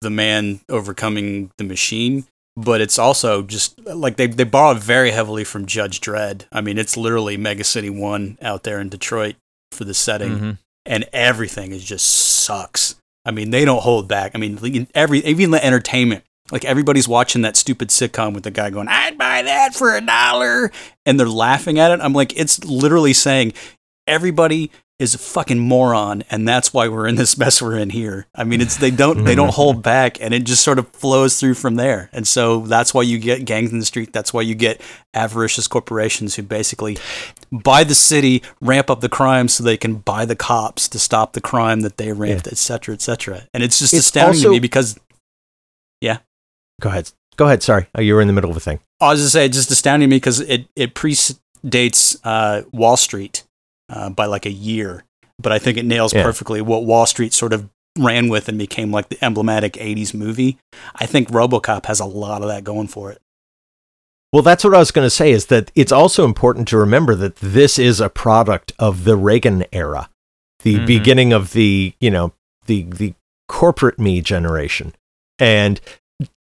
the man overcoming the machine, but it's also just like they, they borrow very heavily from Judge Dredd. I mean, it's literally Mega City 1 out there in Detroit for the setting, Mhm. and everything is just sucks. I mean, they don't hold back. I mean, every even the entertainment Like everybody's watching that stupid sitcom with the guy going, "I'd buy that for a dollar," and they're laughing at it. I'm like, it's literally saying everybody is a fucking moron, and that's why we're in this mess we're in here. I mean, it's they don't they don't hold back, and it just sort of flows through from there. And so that's why you get gangs in the street. That's why you get avaricious corporations who basically buy the city, ramp up the crime so they can buy the cops to stop the crime that they ramped, et cetera, et cetera. And it's just It's astounding to me because yeah Go ahead. Go ahead. Sorry. Oh, you were in the middle of a thing. I was just say it's just astounding to me because it it predates uh, Wall Street uh, by like a year, but I think it nails Yeah. perfectly what Wall Street sort of ran with and became like the emblematic '80s movie. I think RoboCop has a lot of that going for it. Well, that's what I was going to say is that it's also important to remember that this is a product of the Reagan era, the Mhm. beginning of the, you know, the the corporate me generation. And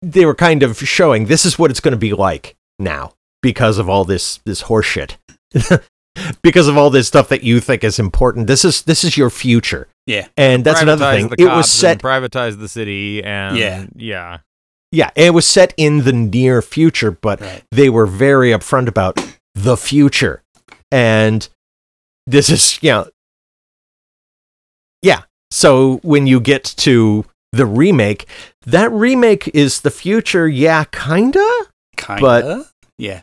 they were kind of showing this is what it's going to be like now because of all this this horseshit. because of all this stuff that you think is important. This is this is your future. Yeah. And that's another thing. It was set privatize the city, and Yeah. yeah. Yeah, it was set in the near future, but Right. they were very upfront about the future. And this is, you know, yeah. So when you get to the remake, that remake is the future, yeah, kinda. Kinda. But- yeah,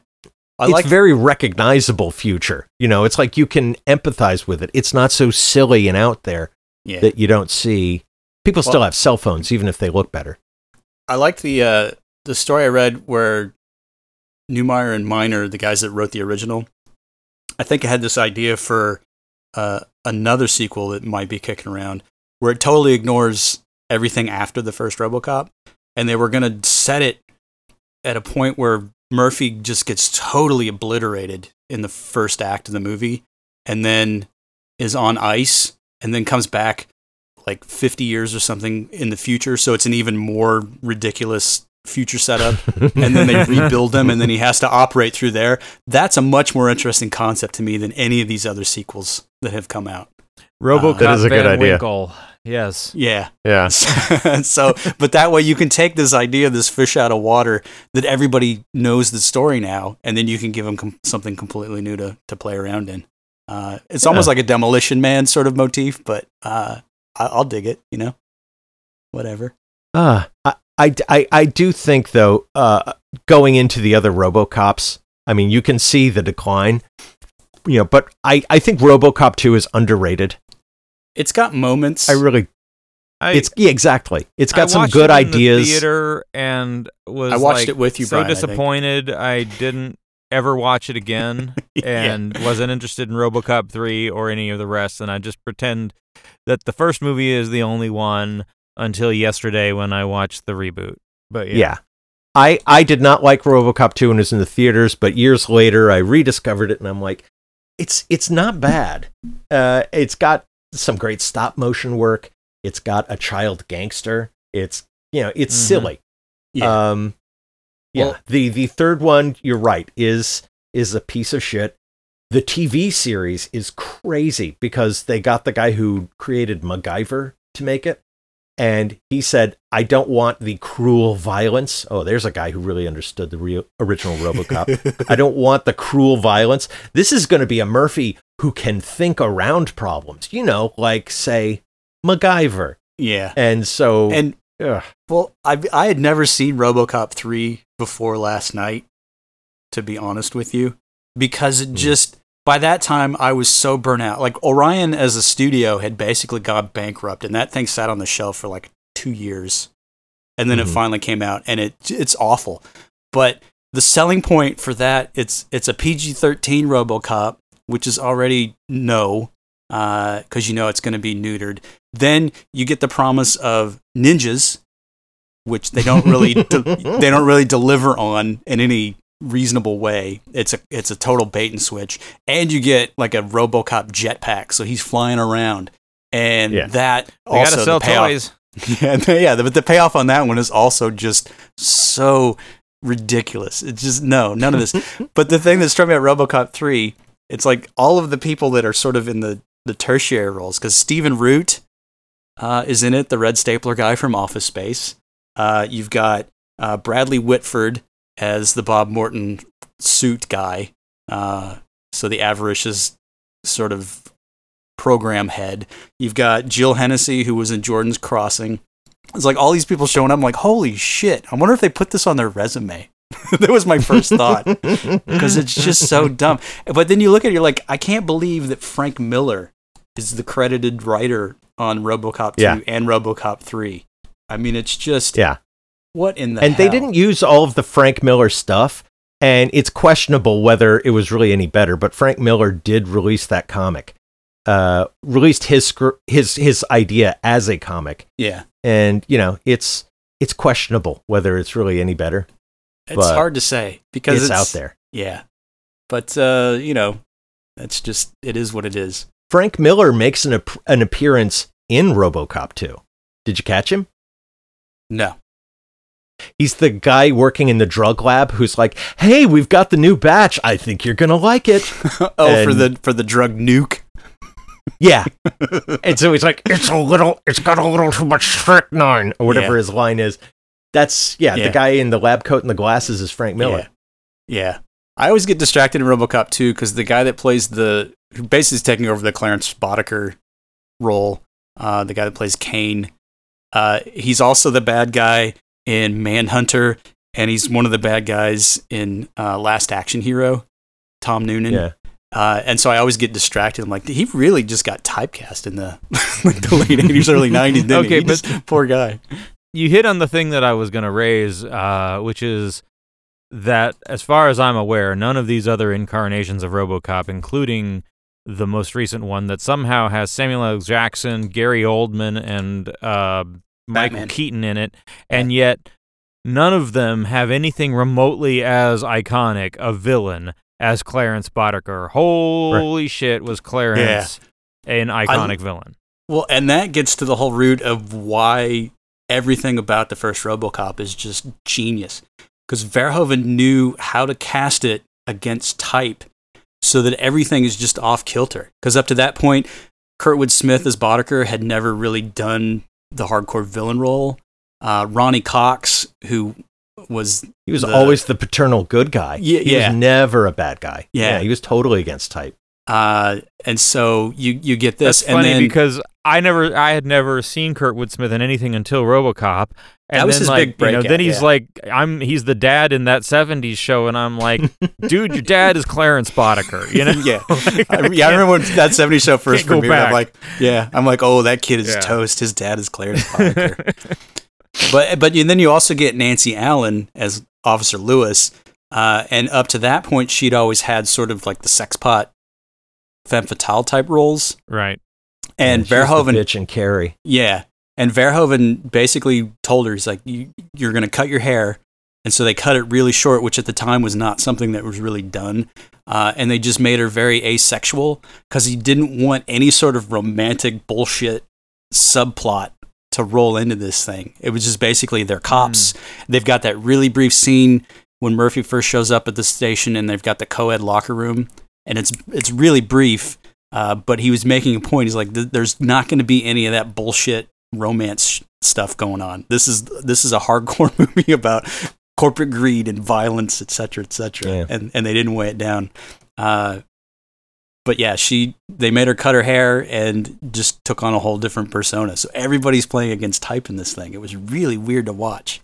I it's like very recognizable future. You know, it's like you can empathize with it. It's not so silly and out there yeah. that you don't see. People still have cell phones, even if they look better. I like the uh, the story I read where Neumeier and Miner, the guys that wrote the original, I think had this idea for uh, another sequel that might be kicking around, where it totally ignores everything after the first RoboCop, and they were gonna set it at a point where Murphy just gets totally obliterated in the first act of the movie, and then is on ice, and then comes back like 50 years or something in the future. So it's an even more ridiculous future setup. and then they rebuild him, and then he has to operate through there. That's a much more interesting concept to me than any of these other sequels that have come out. RoboCop That is a good Van idea. Winkle. Yes. Yeah. Yeah. so, but that way you can take this idea, this fish out of water, that everybody knows the story now, and then you can give them com- something completely new to, to play around in. Uh, it's almost like a Demolition Man sort of motif, but uh, I- I'll dig it, you know? Whatever. Uh, I, I, I, I do think, though, uh, going into the other Robocops, I mean, you can see the decline, you know, but I, I think Robocop 2 is underrated. It's got moments. I really, I, it's, yeah, exactly. It's got some good it in the ideas. theater and was I watched like, it with you, so Brian, I disappointed I, didn't ever watch it again Yeah. and wasn't interested in RoboCop 3 or any of the rest and I just pretend that the first movie is the only one until yesterday when I watched the reboot. But yeah. yeah. I, I did not like Robocop 2 when it was in the theaters, but years later I rediscovered it and I'm like, it's it's not bad. Uh, it's got some great stop motion work. It's got a child gangster. It's you know it's Mhm. silly. Yeah. Um, yeah. Well- the the third one, you're right, is is a piece of shit. The TV series is crazy because they got the guy who created MacGyver to make it, and he said, "I don't want the cruel violence." Oh, there's a guy who really understood the real original RoboCop. I don't want the cruel violence. This is going to be a Murphy who can think around problems. You know, like say MacGyver. yeah. And so, And ugh. Well, I I had never seen RoboCop 3 before last night to be honest with you because it hmm. just by that time I was so burnt out. Like Orion as a studio had basically got bankrupt and that thing sat on the shelf for like 2 years. And then it Mhm. finally came out and it it's awful. But the selling point for that it's it's a PG-13 RoboCop, which is already no because you know it's going to be neutered. Then you get the promise of ninjas, which they don't really de- they don't really deliver on in any reasonable way. It's a it's a total bait and switch, and you get like a RoboCop jetpack, so he's flying around, and Yeah. that They also gotta sell the payoff, toys. yeah, yeah, but the payoff on that one is also just so ridiculous. It's just no, none of this. but the thing that struck me at RoboCop three, it's like all of the people that are sort of in the the tertiary roles, because Stephen Root uh, is in it, the red stapler guy from Office Space. Uh, you've got uh, Bradley Whitford as the Bob Morton suit guy. Uh, so the avaricious sort of program head. You've got Jill Hennessy, who was in Jordan's Crossing. It's like all these people showing up. I'm like, holy shit! I wonder if they put this on their resume. that was my first thought because it's just so dumb. But then you look at it, you're like, I can't believe that Frank Miller is the credited writer on RoboCop 2 Yeah. and RoboCop 3. I mean, it's just Yeah. What in the and they didn't use all of the Frank Miller stuff, and it's questionable whether it was really any better. But Frank Miller did release that comic, uh, released his his his idea as a comic, Yeah, and you know it's it's questionable whether it's really any better. it's hard to say because it's, it's, out there. Yeah, but uh, you know, that's just it is what it is. Frank Miller makes an ap- an appearance in RoboCop 2. Did you catch him? No, He's the guy working in the drug lab who's like, "Hey, we've got the new batch. I think you're gonna like it." oh, for the for the drug nuke. Yeah. and so he's like, it's a little, it's got a little too much strychnine, or whatever Yeah. his line is. That's, yeah, Yeah. the guy in the lab coat and the glasses is Frank Miller. Yeah. yeah. I always get distracted in RoboCop 2 because the guy that plays the, who basically is taking over the Clarence Boddicker role, uh, the guy that plays Kane, uh, he's also the bad guy in Manhunter, and he's one of the bad guys in uh, Last Action Hero, Tom Noonan. Yeah. Uh, and so I always get distracted. I'm like, he really just got typecast in the like the late 80s, early 90s. Didn't Okay, he? He but- just- poor guy. you hit on the thing that I was going to raise, uh, which is that, as far as I'm aware, none of these other incarnations of RoboCop, including the most recent one that somehow has Samuel L. Jackson, Gary Oldman, and uh, Michael Batman. Keaton in it, and yet none of them have anything remotely as iconic a villain as Clarence Boddicker. Holy shit, was Clarence an iconic villain? Well, and that gets to the whole root of why everything about the first RoboCop is just genius. Because Verhoeven knew how to cast it against type so that everything is just off kilter. Because up to that point, Kurtwood Smith as Boddicker had never really done the hardcore villain role. Uh, Ronny Cox, who was He was the- always the paternal good guy. Yeah, he yeah. was never a bad guy. Yeah. he was totally against type. Uh, and so you you get this, That's and funny then because I never, I had never seen Kurtwood Smith in anything until RoboCop. And That was then, his like, big you know, then he's yeah. like, I'm, he's the dad in that '70s show, and I'm like, dude, your dad is Clarence Boddicker. You know? yeah, Like, I, yeah. I remember when that '70s show first premiered. I'm like, yeah, I'm like, oh, that kid is Yeah. toast. His dad is Clarence Boddicker. but but you, then you also get Nancy Allen as Officer Lewis, uh, and up to that point, she'd always had sort of like the sex pot, femme fatale type roles. right. And she's the Verhoeven, bitch and Carrie. yeah, and Verhoeven basically told her, he's like, you, you're going to cut your hair. And so they cut it really short, which at the time was not something that was really done. Uh, and they just made her very asexual because he didn't want any sort of romantic bullshit subplot to roll into this thing. It was just basically they're cops. They've got that really brief scene when Murphy first shows up at the station and they've got the co ed locker room. And it's, it's really brief. Uh, but he was making a point. He's like, "There's not going to be any of that bullshit romance sh- stuff going on. This is this is a hardcore movie about corporate greed and violence, etc., cetera, et cetera." Yeah. And and they didn't weigh it down. Uh, but yeah, she they made her cut her hair and just took on a whole different persona. So everybody's playing against type in this thing. It was really weird to watch.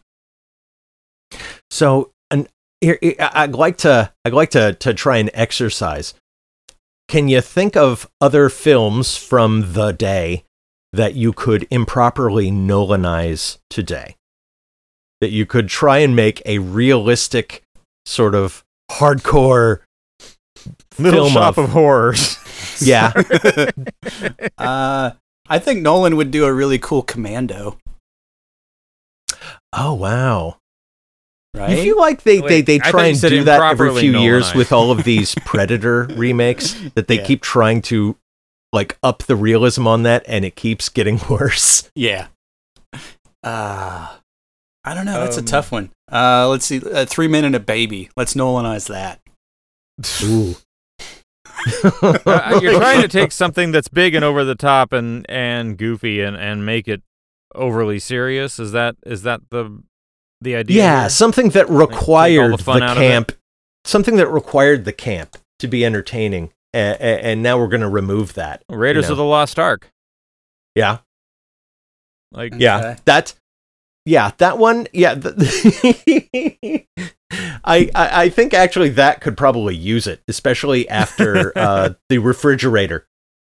So, and here, I- I'd like to, I'd like to, to try and exercise. Can you think of other films from the day that you could improperly Nolanize today? That you could try and make a realistic, sort of hardcore Little film Shop of- of Horrors. Yeah, uh, I think Nolan would do a really cool commando, Oh wow! Right? You feel like they, they, Wait, they I thought try and do that every improperly few years Nolanized. with all of these Predator remakes that they Yeah. keep trying to like up the realism on that and it keeps getting worse. Yeah. Uh, I don't know. That's Um, a tough one. Uh, let's see. Uh, Three Men and a Baby. Let's Nolanize that. Ooh. Uh, you're trying to take something that's big and over the top and and goofy and and make it overly serious. Is that is that the The idea. Yeah, here? something that take all the required the, fun out of it? camp, something that required the camp to be entertaining, and, and now we're going to remove that. Raiders you of the Lost Ark. Yeah, Like yeah, Okay. that, yeah, that one. Yeah, the, I, I I think actually that could probably use it, especially after uh, the refrigerator.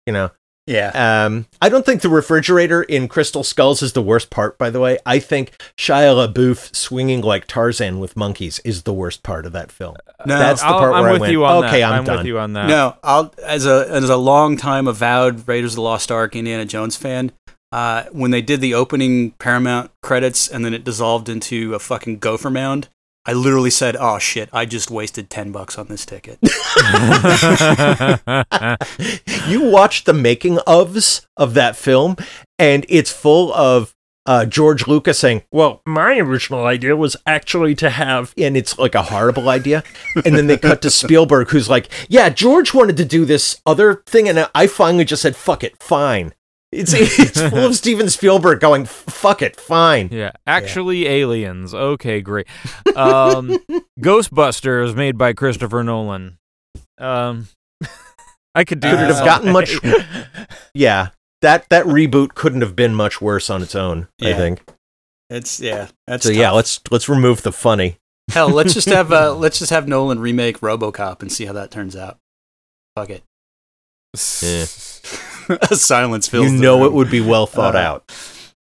You know, Yeah. um, I don't think the refrigerator in Crystal Skulls is the worst part. By the way, I think Shia LaBeouf swinging like Tarzan with monkeys is the worst part of that film. No, That's the I'll- part I'm where I with went, you on okay, that. I'm done. with you on that. No, I'll as a as a long time avowed Raiders of the Lost Ark Indiana Jones fan. Uh, when they did the opening Paramount credits and then it dissolved into a fucking gopher mound, I literally said, "Oh shit! I just wasted ten bucks on this ticket." you watch the making ofs of that film, and it's full of uh, George Lucas saying, "Well, my original idea was actually to have," and it's like a horrible idea. And then they cut to Spielberg, who's like, "Yeah, George wanted to do this other thing, and I finally just said, fuck it, fine." It's it's full of Steven Spielberg going, "Fuck it, fine." Yeah, actually aliens. Okay, great. Um, Ghostbusters, made by Christopher Nolan. Um, I could do Could it this have gotten day. much? Yeah, that that reboot couldn't have been much worse on its own. I think. It's yeah, that's So yeah, let's let's remove the funny. hell. Let's just have uh, let's just have Nolan remake RoboCop and see how that turns out. Fuck it. Yeah. A silence fills. You know it would be well thought Uh, out.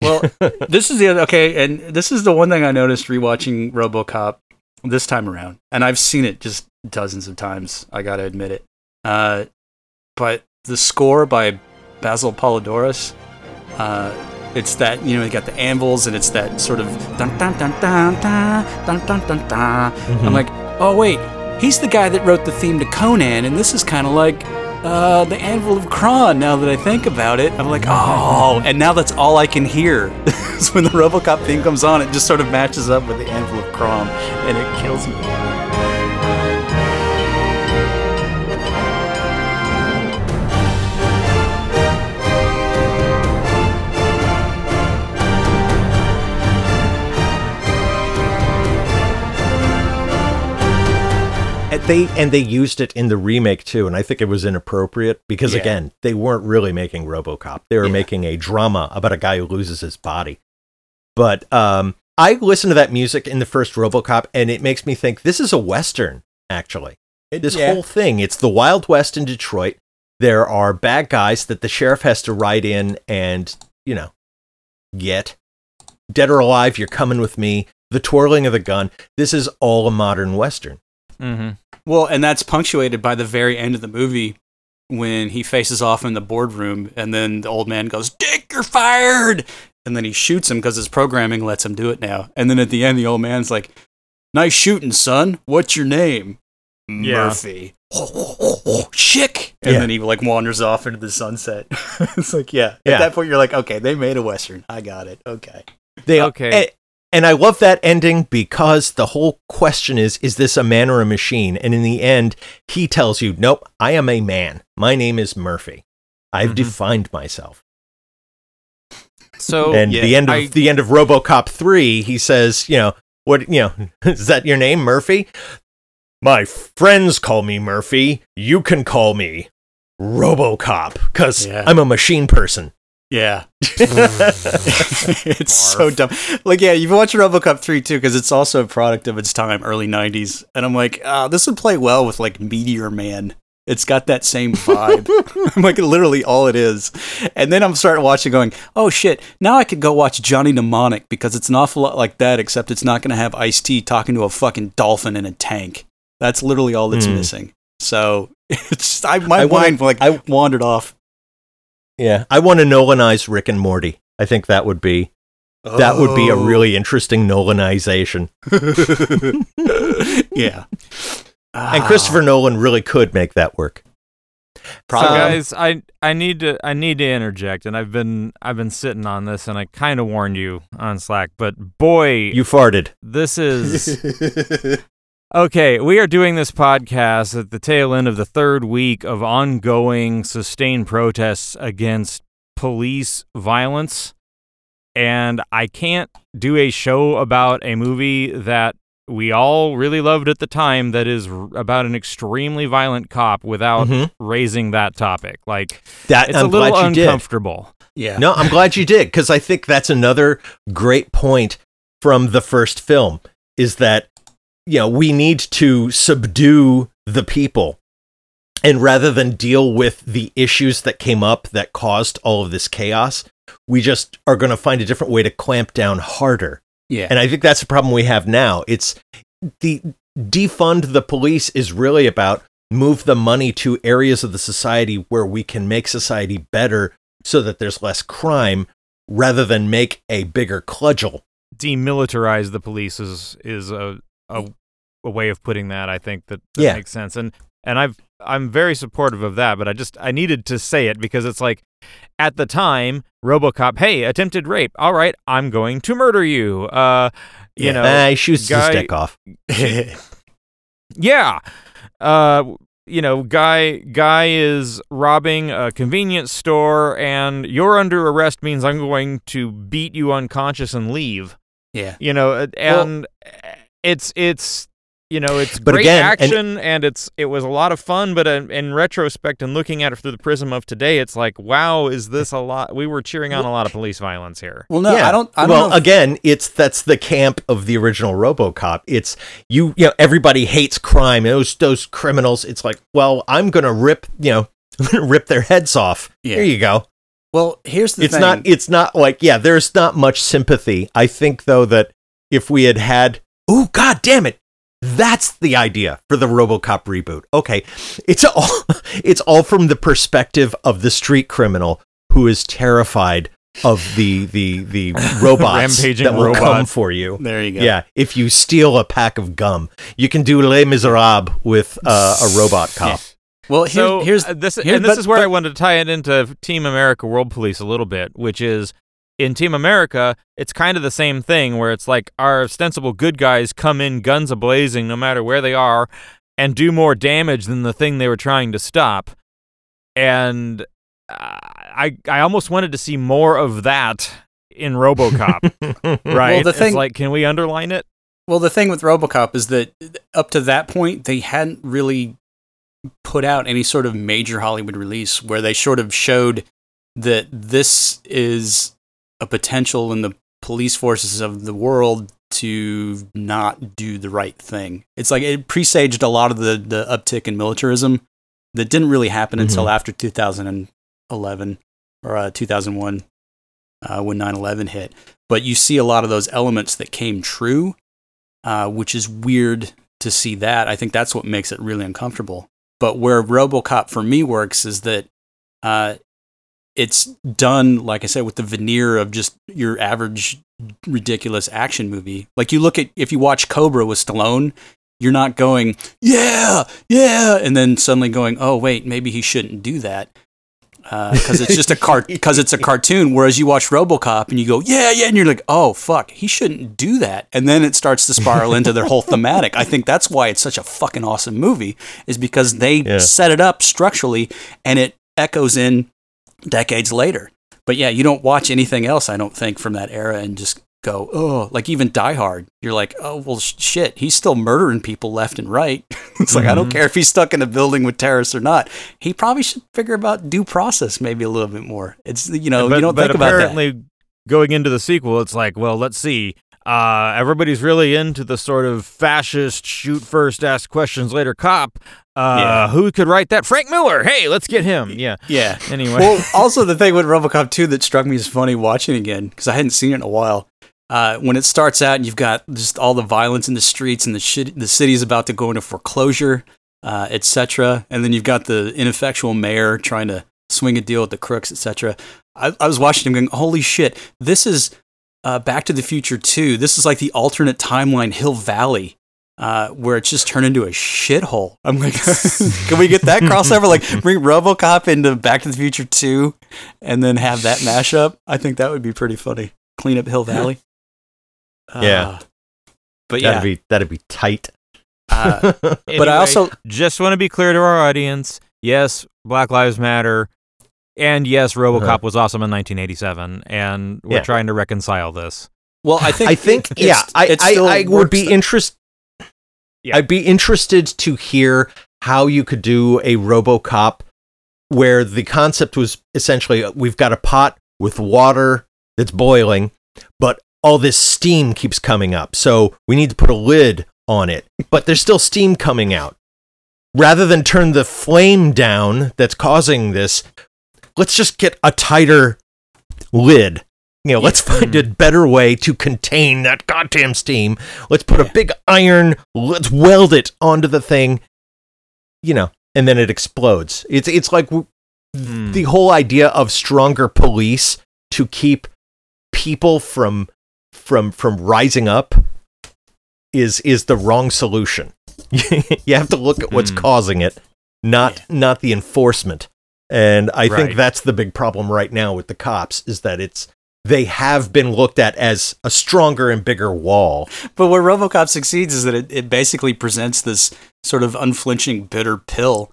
Well, this is the other, okay, and this is the one thing I noticed rewatching RoboCop this time around, and I've seen it just dozens of times. I gotta admit it. Uh, but the score by Basil Poledouris, uh, it's that you know you got the anvils and it's that sort of dun dun dun dun dun dun dun dun dun. I'm like, oh wait, he's the guy that wrote the theme to Conan, and this is kind of like uh, the Anvil of Crom. Now that I think about it, I'm like, oh, and now that's all I can hear. is when the RoboCop theme comes on, it just sort of matches up with the Anvil of Crom, and it kills me. They and they used it in the remake too, and I think it was inappropriate because Yeah. again, they weren't really making RoboCop. They were Yeah. making a drama about a guy who loses his body. But um, I listened to that music in the first RoboCop, and it makes me think this is a western. Actually, this yeah. whole thing it's the Wild West in Detroit. There are bad guys that the sheriff has to ride in and you know get dead or alive. You're coming with me. The twirling of the gun. This is all a modern western. hmm Well, and that's punctuated by the very end of the movie when he faces off in the boardroom, and then the old man goes, "Dick, you're fired!" And then he shoots him because his programming lets him do it now. And then at the end, the old man's like, "Nice shooting, son. What's your name?" Murphy. Yeah. Murphy. Chick. And Yeah. then he like wanders off into the sunset. it's like, yeah. Yeah. At that point, you're like, okay, they made a western. I got it. Okay. They Okay. And, I love that ending because the whole question is is this a man or a machine? And in the end, he tells you, "Nope, I am a man. My name is Murphy. I've Mhm. defined myself." So and yeah, the end of I- the end of RoboCop 3, he says, you know, what, you know, is that your name, Murphy? My friends call me Murphy. You can call me RoboCop cuz Yeah. I'm a machine person. Yeah. it's so dumb. Like, yeah, you've watched RoboCop 3 too, because it's also a product of its time, early 90s. And I'm like, oh, this would play well with like Meteor Man. It's got that same vibe. I'm like, literally all it is. And then I'm starting watching, going, oh shit, now I could go watch Johnny Mnemonic because it's an awful lot like that, except it's not going to have Ice T talking to a fucking dolphin in a tank. That's literally all that's Hmm. missing. So it's I, my I wanna- mind like I- wandered off. Yeah, I want to Nolanize Rick and Morty. I think that would be that would be a Oh. really interesting Nolanization. yeah. And Christopher ah. Nolan really could make that work. So um, guys, I I need to I need to interject, and I've been I've been sitting on this, and I kind of warned you on Slack, but boy, You farted. this is okay. We are doing this podcast at the tail end of the third week of ongoing sustained protests against police violence, and I can't do a show about a movie that we all really loved at the time that is r- about an extremely violent cop without Mhm. raising that topic. Like That it's I'm a little glad you did. uncomfortable. Yeah. No, I'm glad you did because I think that's another great point from the first film is that you know we need to subdue the people. And rather than deal with the issues that came up that caused all of this chaos we just are going to find a different way to clamp down harder. Yeah. and i think that's the problem we have now. It's the defund the police is really about move the money to areas of the society where we can make society better so that there's less crime rather than make a bigger cudgel. Demilitarize the police is is a a, a way of putting that. I think that, that Yeah. makes sense. And and I've I'm very supportive of that, but I just I needed to say it because it's like at the time RoboCop, hey, attempted rape. All right, I'm going to murder you. Uh, you know, Ah, he shoots guy- his dick off Yeah. Uh you know, guy guy is robbing a convenience store and you're under arrest means I'm going to beat you unconscious and leave. yeah. You know, uh, and it's it's you know, it's But great again, action and, it's it was a lot of fun, but in, in retrospect and looking at it through the prism of today, it's like, wow, is this a lot? We were cheering on a lot of police violence here. Well, no, yeah. I don't. I don't well, know if- again, it's that's the camp of the original RoboCop. It's you. You know, everybody hates crime. Those those criminals. It's like, well, I'm gonna rip. You know, rip their heads off. Yeah. Here you go. well, here's the it's thing. not. It's not like yeah. There's not much sympathy. I think though that if we had had, oh god damn it. That's the idea for the RoboCop reboot. Okay, it's all it's all from the perspective of the street criminal who is terrified of the the the robots Rampaging that will come for you. there you go. Yeah, if you steal a pack of gum, you can do Les Miserables with uh, a robot cop. Well, here's so here's uh, this, here- and this but- is where I but- wanted to tie it into Team America World Police a little bit, which is in Team America, it's kind of the same thing where it's like our ostensible good guys come in guns a blazing no matter where they are and do more damage than the thing they were trying to stop. And I I almost wanted to see more of that in RoboCop, right? the thing- it's like can we underline it? Well, the thing with RoboCop is that up to that point, they hadn't really put out any sort of major Hollywood release where they sort of showed that this is a potential in the police forces of the world to not do the right thing. It's like it presaged a lot of the, the uptick in militarism that didn't really happen until after 2011 or uh, 2001 uh, when 9 11 hit. But you see a lot of those elements that came true uh, which is weird to see that. I think that's what makes it really uncomfortable. But where RoboCop for me works is that uh, it's done, like I said, with the veneer of just your average ridiculous action movie. Like you look at if you watch Cobra with Stallone, you're not going yeah, yeah, and then suddenly going, oh wait, maybe he shouldn't do that uh, because it's just a cart because it's a cartoon. Whereas you watch RoboCop and you go, yeah, yeah, and you're like, oh fuck, he shouldn't do that, and then it starts to spiral into their whole thematic. I think that's why it's such a fucking awesome movie, is because they Yeah. set it up structurally and it echoes in decades later. But yeah, you don't watch anything else, I don't think, from that era and just go, oh, like even Die Hard. You're like, oh, well, sh- shit, he's still murdering people left and right. it's like, I Mm-hmm. don't care if he's stuck in a building with terrorists or not. He probably should figure about due process maybe a little bit more. It's, you know, but, you don't but think about that. apparently going into the sequel it's like well let's see uh, everybody's really into the sort of fascist shoot first ask questions later cop uh, Yeah. who could write that frank miller hey let's get him yeah Yeah. anyway well, also the thing with RoboCop 2 that struck me as funny watching again because I hadn't seen it in a while. Uh, when it starts out and you've got just all the violence in the streets and the shit, the city's about to go into foreclosure, uh, etc. And then you've got the ineffectual mayor trying to swing a deal with the crooks, etc. I, I was watching him going, "Holy shit! This is uh, Back to the Future 2. This is like the alternate timeline, Hill Valley." Uh, where it's just turned into a shithole. I'm like, can we get that crossover? Like, bring RoboCop into Back to the Future 2 and then have that mashup? I think that would be pretty funny. Clean up Hill Valley. Yeah. Uh, but yeah. That'd be that'd be tight. uh, but I also, just want to be clear to our audience yes black lives matter And yes, RoboCop was awesome in 1987, and we're Yeah. trying to reconcile this. Well, I think I think yeah, I I, I would be though. interested. Yeah. I'd be interested to hear how you could do a RoboCop where the concept was essentially uh, we've got a pot with water that's boiling, but all this steam keeps coming up, so we need to put a lid on it, but there's still steam coming out. Rather than turn the flame down that's causing this, let's just get a tighter lid. You know, let's find a better way to contain that goddamn steam. Let's put a big iron, let's weld it onto the thing, you know, and then it explodes. It's it's like w- Hmm. the whole idea of stronger police to keep people from from from rising up is is the wrong solution. you have to look at what's Hmm. causing it, not not the enforcement. And I think that's the big problem right now with the cops is that it's they have been looked at as a stronger and bigger wall. But where RoboCop succeeds is that it, it basically presents this sort of unflinching bitter pill.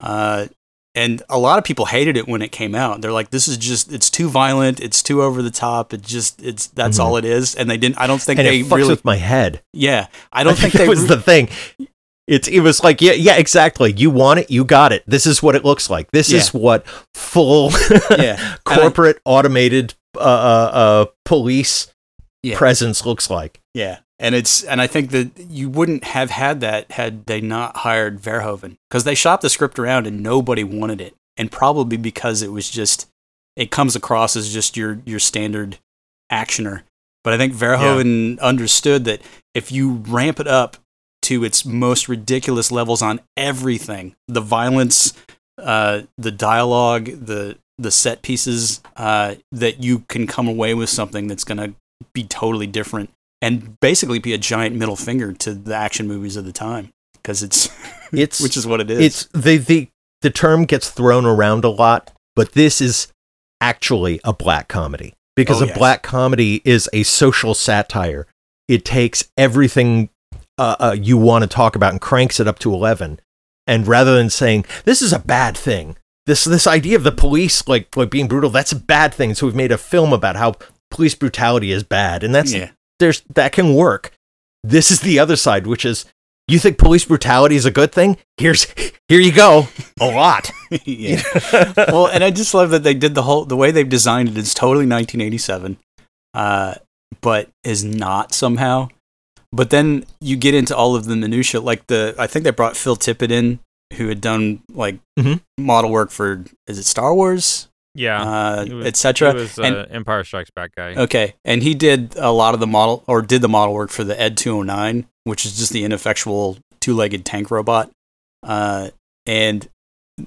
Uh, and a lot of people hated it when it came out. They're like, "This is just it's too violent. It's too over the top. It just it's that's Mhm. all it is." And they didn't. I don't think And they it fucks really. with my head. yeah, I don't think, that they was re- the thing. It's it was like yeah yeah exactly. You want it, you got it. This is what it looks like. This is what full yeah And I- corporate automated uh, uh, uh, police Yeah. presence looks like. Yeah, and it's and I think that you wouldn't have had that had they not hired Verhoeven because they shopped the script around and nobody wanted it, and probably because it was just it comes across as just your your standard actioner. But I think Verhoeven understood that if you ramp it up to its most ridiculous levels on everything, the violence, uh, the dialogue, the the set pieces, uh, that you can come away with something that's going to be totally different and basically be a giant middle finger to the action movies of the time because it's It's which is what it is. it's the the the term gets thrown around a lot, but this is actually a black comedy because Oh, a yes. black comedy is a social satire. It takes everything uh, uh, you want to talk about and cranks it up to eleven. And rather than saying this is a bad thing, this this idea of the police like like being brutal, that's a bad thing. So we've made a film about how police brutality is bad, and that's yeah. there's that can work. This is the other side, which is you think police brutality is a good thing? Here's here you go, a lot. yeah. well, and I just love that they did the whole the way they've designed it. it is totally 1987, uh, but is not somehow. But then you get into all of the minutia, like the I think they brought Phil Tippett in, who had done like Mhm. model work for is it Star Wars, Yeah, uh, he was- etc. He was uh, Empire Strikes Back guy. Okay, and he did a lot of the model or did the model work for the Ed 209, which is just the ineffectual two-legged tank robot. Uh, and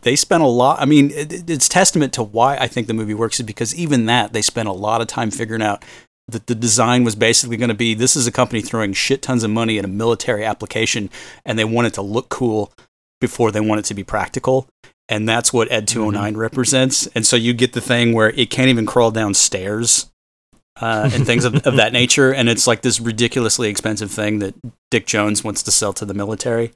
they spent a lot. I mean, it, it- it's testament to why I think the movie works is because even that they spent a lot of time figuring out that the design was basically going to be this is a company throwing shit tons of money at a military application, and they want it to look cool before they want it to be practical. And that's what Ed 209 represents. And so you get the thing where it can't even crawl down stairs uh, and things of, of that nature. And it's like this ridiculously expensive thing that Dick Jones wants to sell to the military.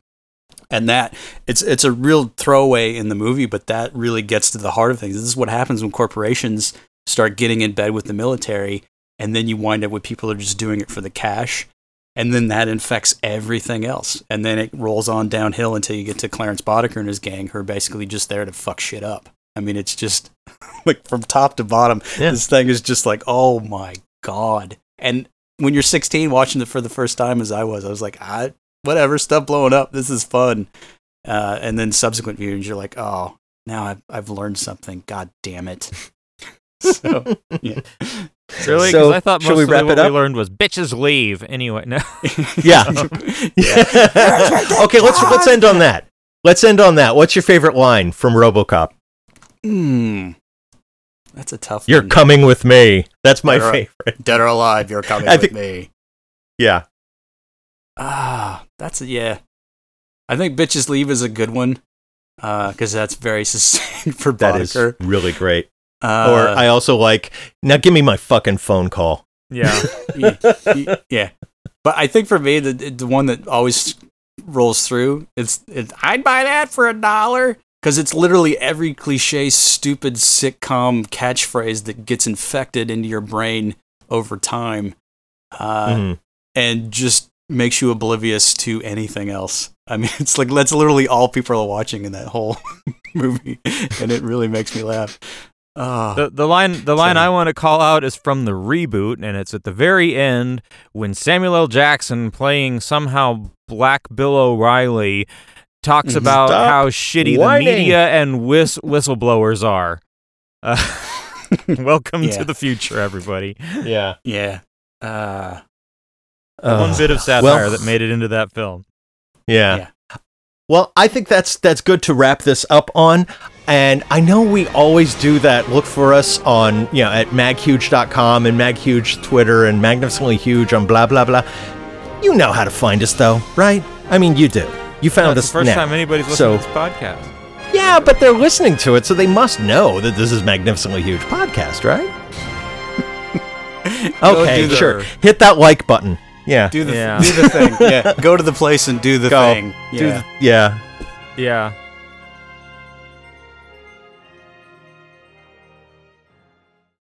And that it's it's a real throwaway in the movie, but that really gets to the heart of things. This is what happens when corporations start getting in bed with the military, and then you wind up with people who are just doing it for the cash, and then that infects everything else, and then it rolls on downhill until you get to Clarence Boddicker and his gang, who are basically just there to fuck shit up. I mean, it's just like from top to bottom, Yeah. this thing is just like, oh my god. And when you're 16 watching it for the first time, as I was, I was like, I, whatever, stuff blowing up. This is fun. Uh, and then subsequent viewings, you're like, oh, now I've, I've learned something. God damn it. so, yeah. Really? Because So, I thought shall most we of what it we learned was bitches leave. Anyway, no. Yeah. okay, let's let's end on that. Let's end on that. What's your favorite line from RoboCop? Hmm. That's a tough You're one. coming with me. That's my Better- favorite. Dead or alive, you're coming I with think- me. Yeah. Ah, that's a, yeah. I think bitches leave is a good one because that's very succinct for That is really great. Uh, or I also like now give me my fucking phone call. Yeah. yeah. But I think for me, the the one that always rolls through it's, it's I'd buy that for a dollar. because it's literally every cliche, stupid sitcom catchphrase that gets infected into your brain over time, uh, Mhm. and just makes you oblivious to anything else. I mean, it's like that's literally all people are watching in that whole movie, and it really makes me laugh. Ah, The, the line the line So- I want to call out is from the reboot, and it's at the very end when Samuel L. Jackson playing somehow Black Bill O'Reilly talks about Stop how shitty whining. the media and whis- whistleblowers are. Uh, welcome Yeah. to the future, everybody. Yeah. yeah. Uh, One bit of satire well- that made it into that film. Yeah. Yeah. Well, I think that's that's good to wrap this up on. And I know we always do that. Look for us on, you know, at maghuge.com and maghuge Twitter and magnificently huge on blah blah blah. You know how to find us though, right? I mean, you do. You found That's us the first now. time anybody's So- to this podcast. Yeah, but they're listening to it, so they must know that this is magnificently huge podcast, right? Okay, do the- sure. Hit that like button. Yeah. do the Yeah. do the thing. Yeah, go to the place and do the Go. thing. Do the- yeah. Yeah.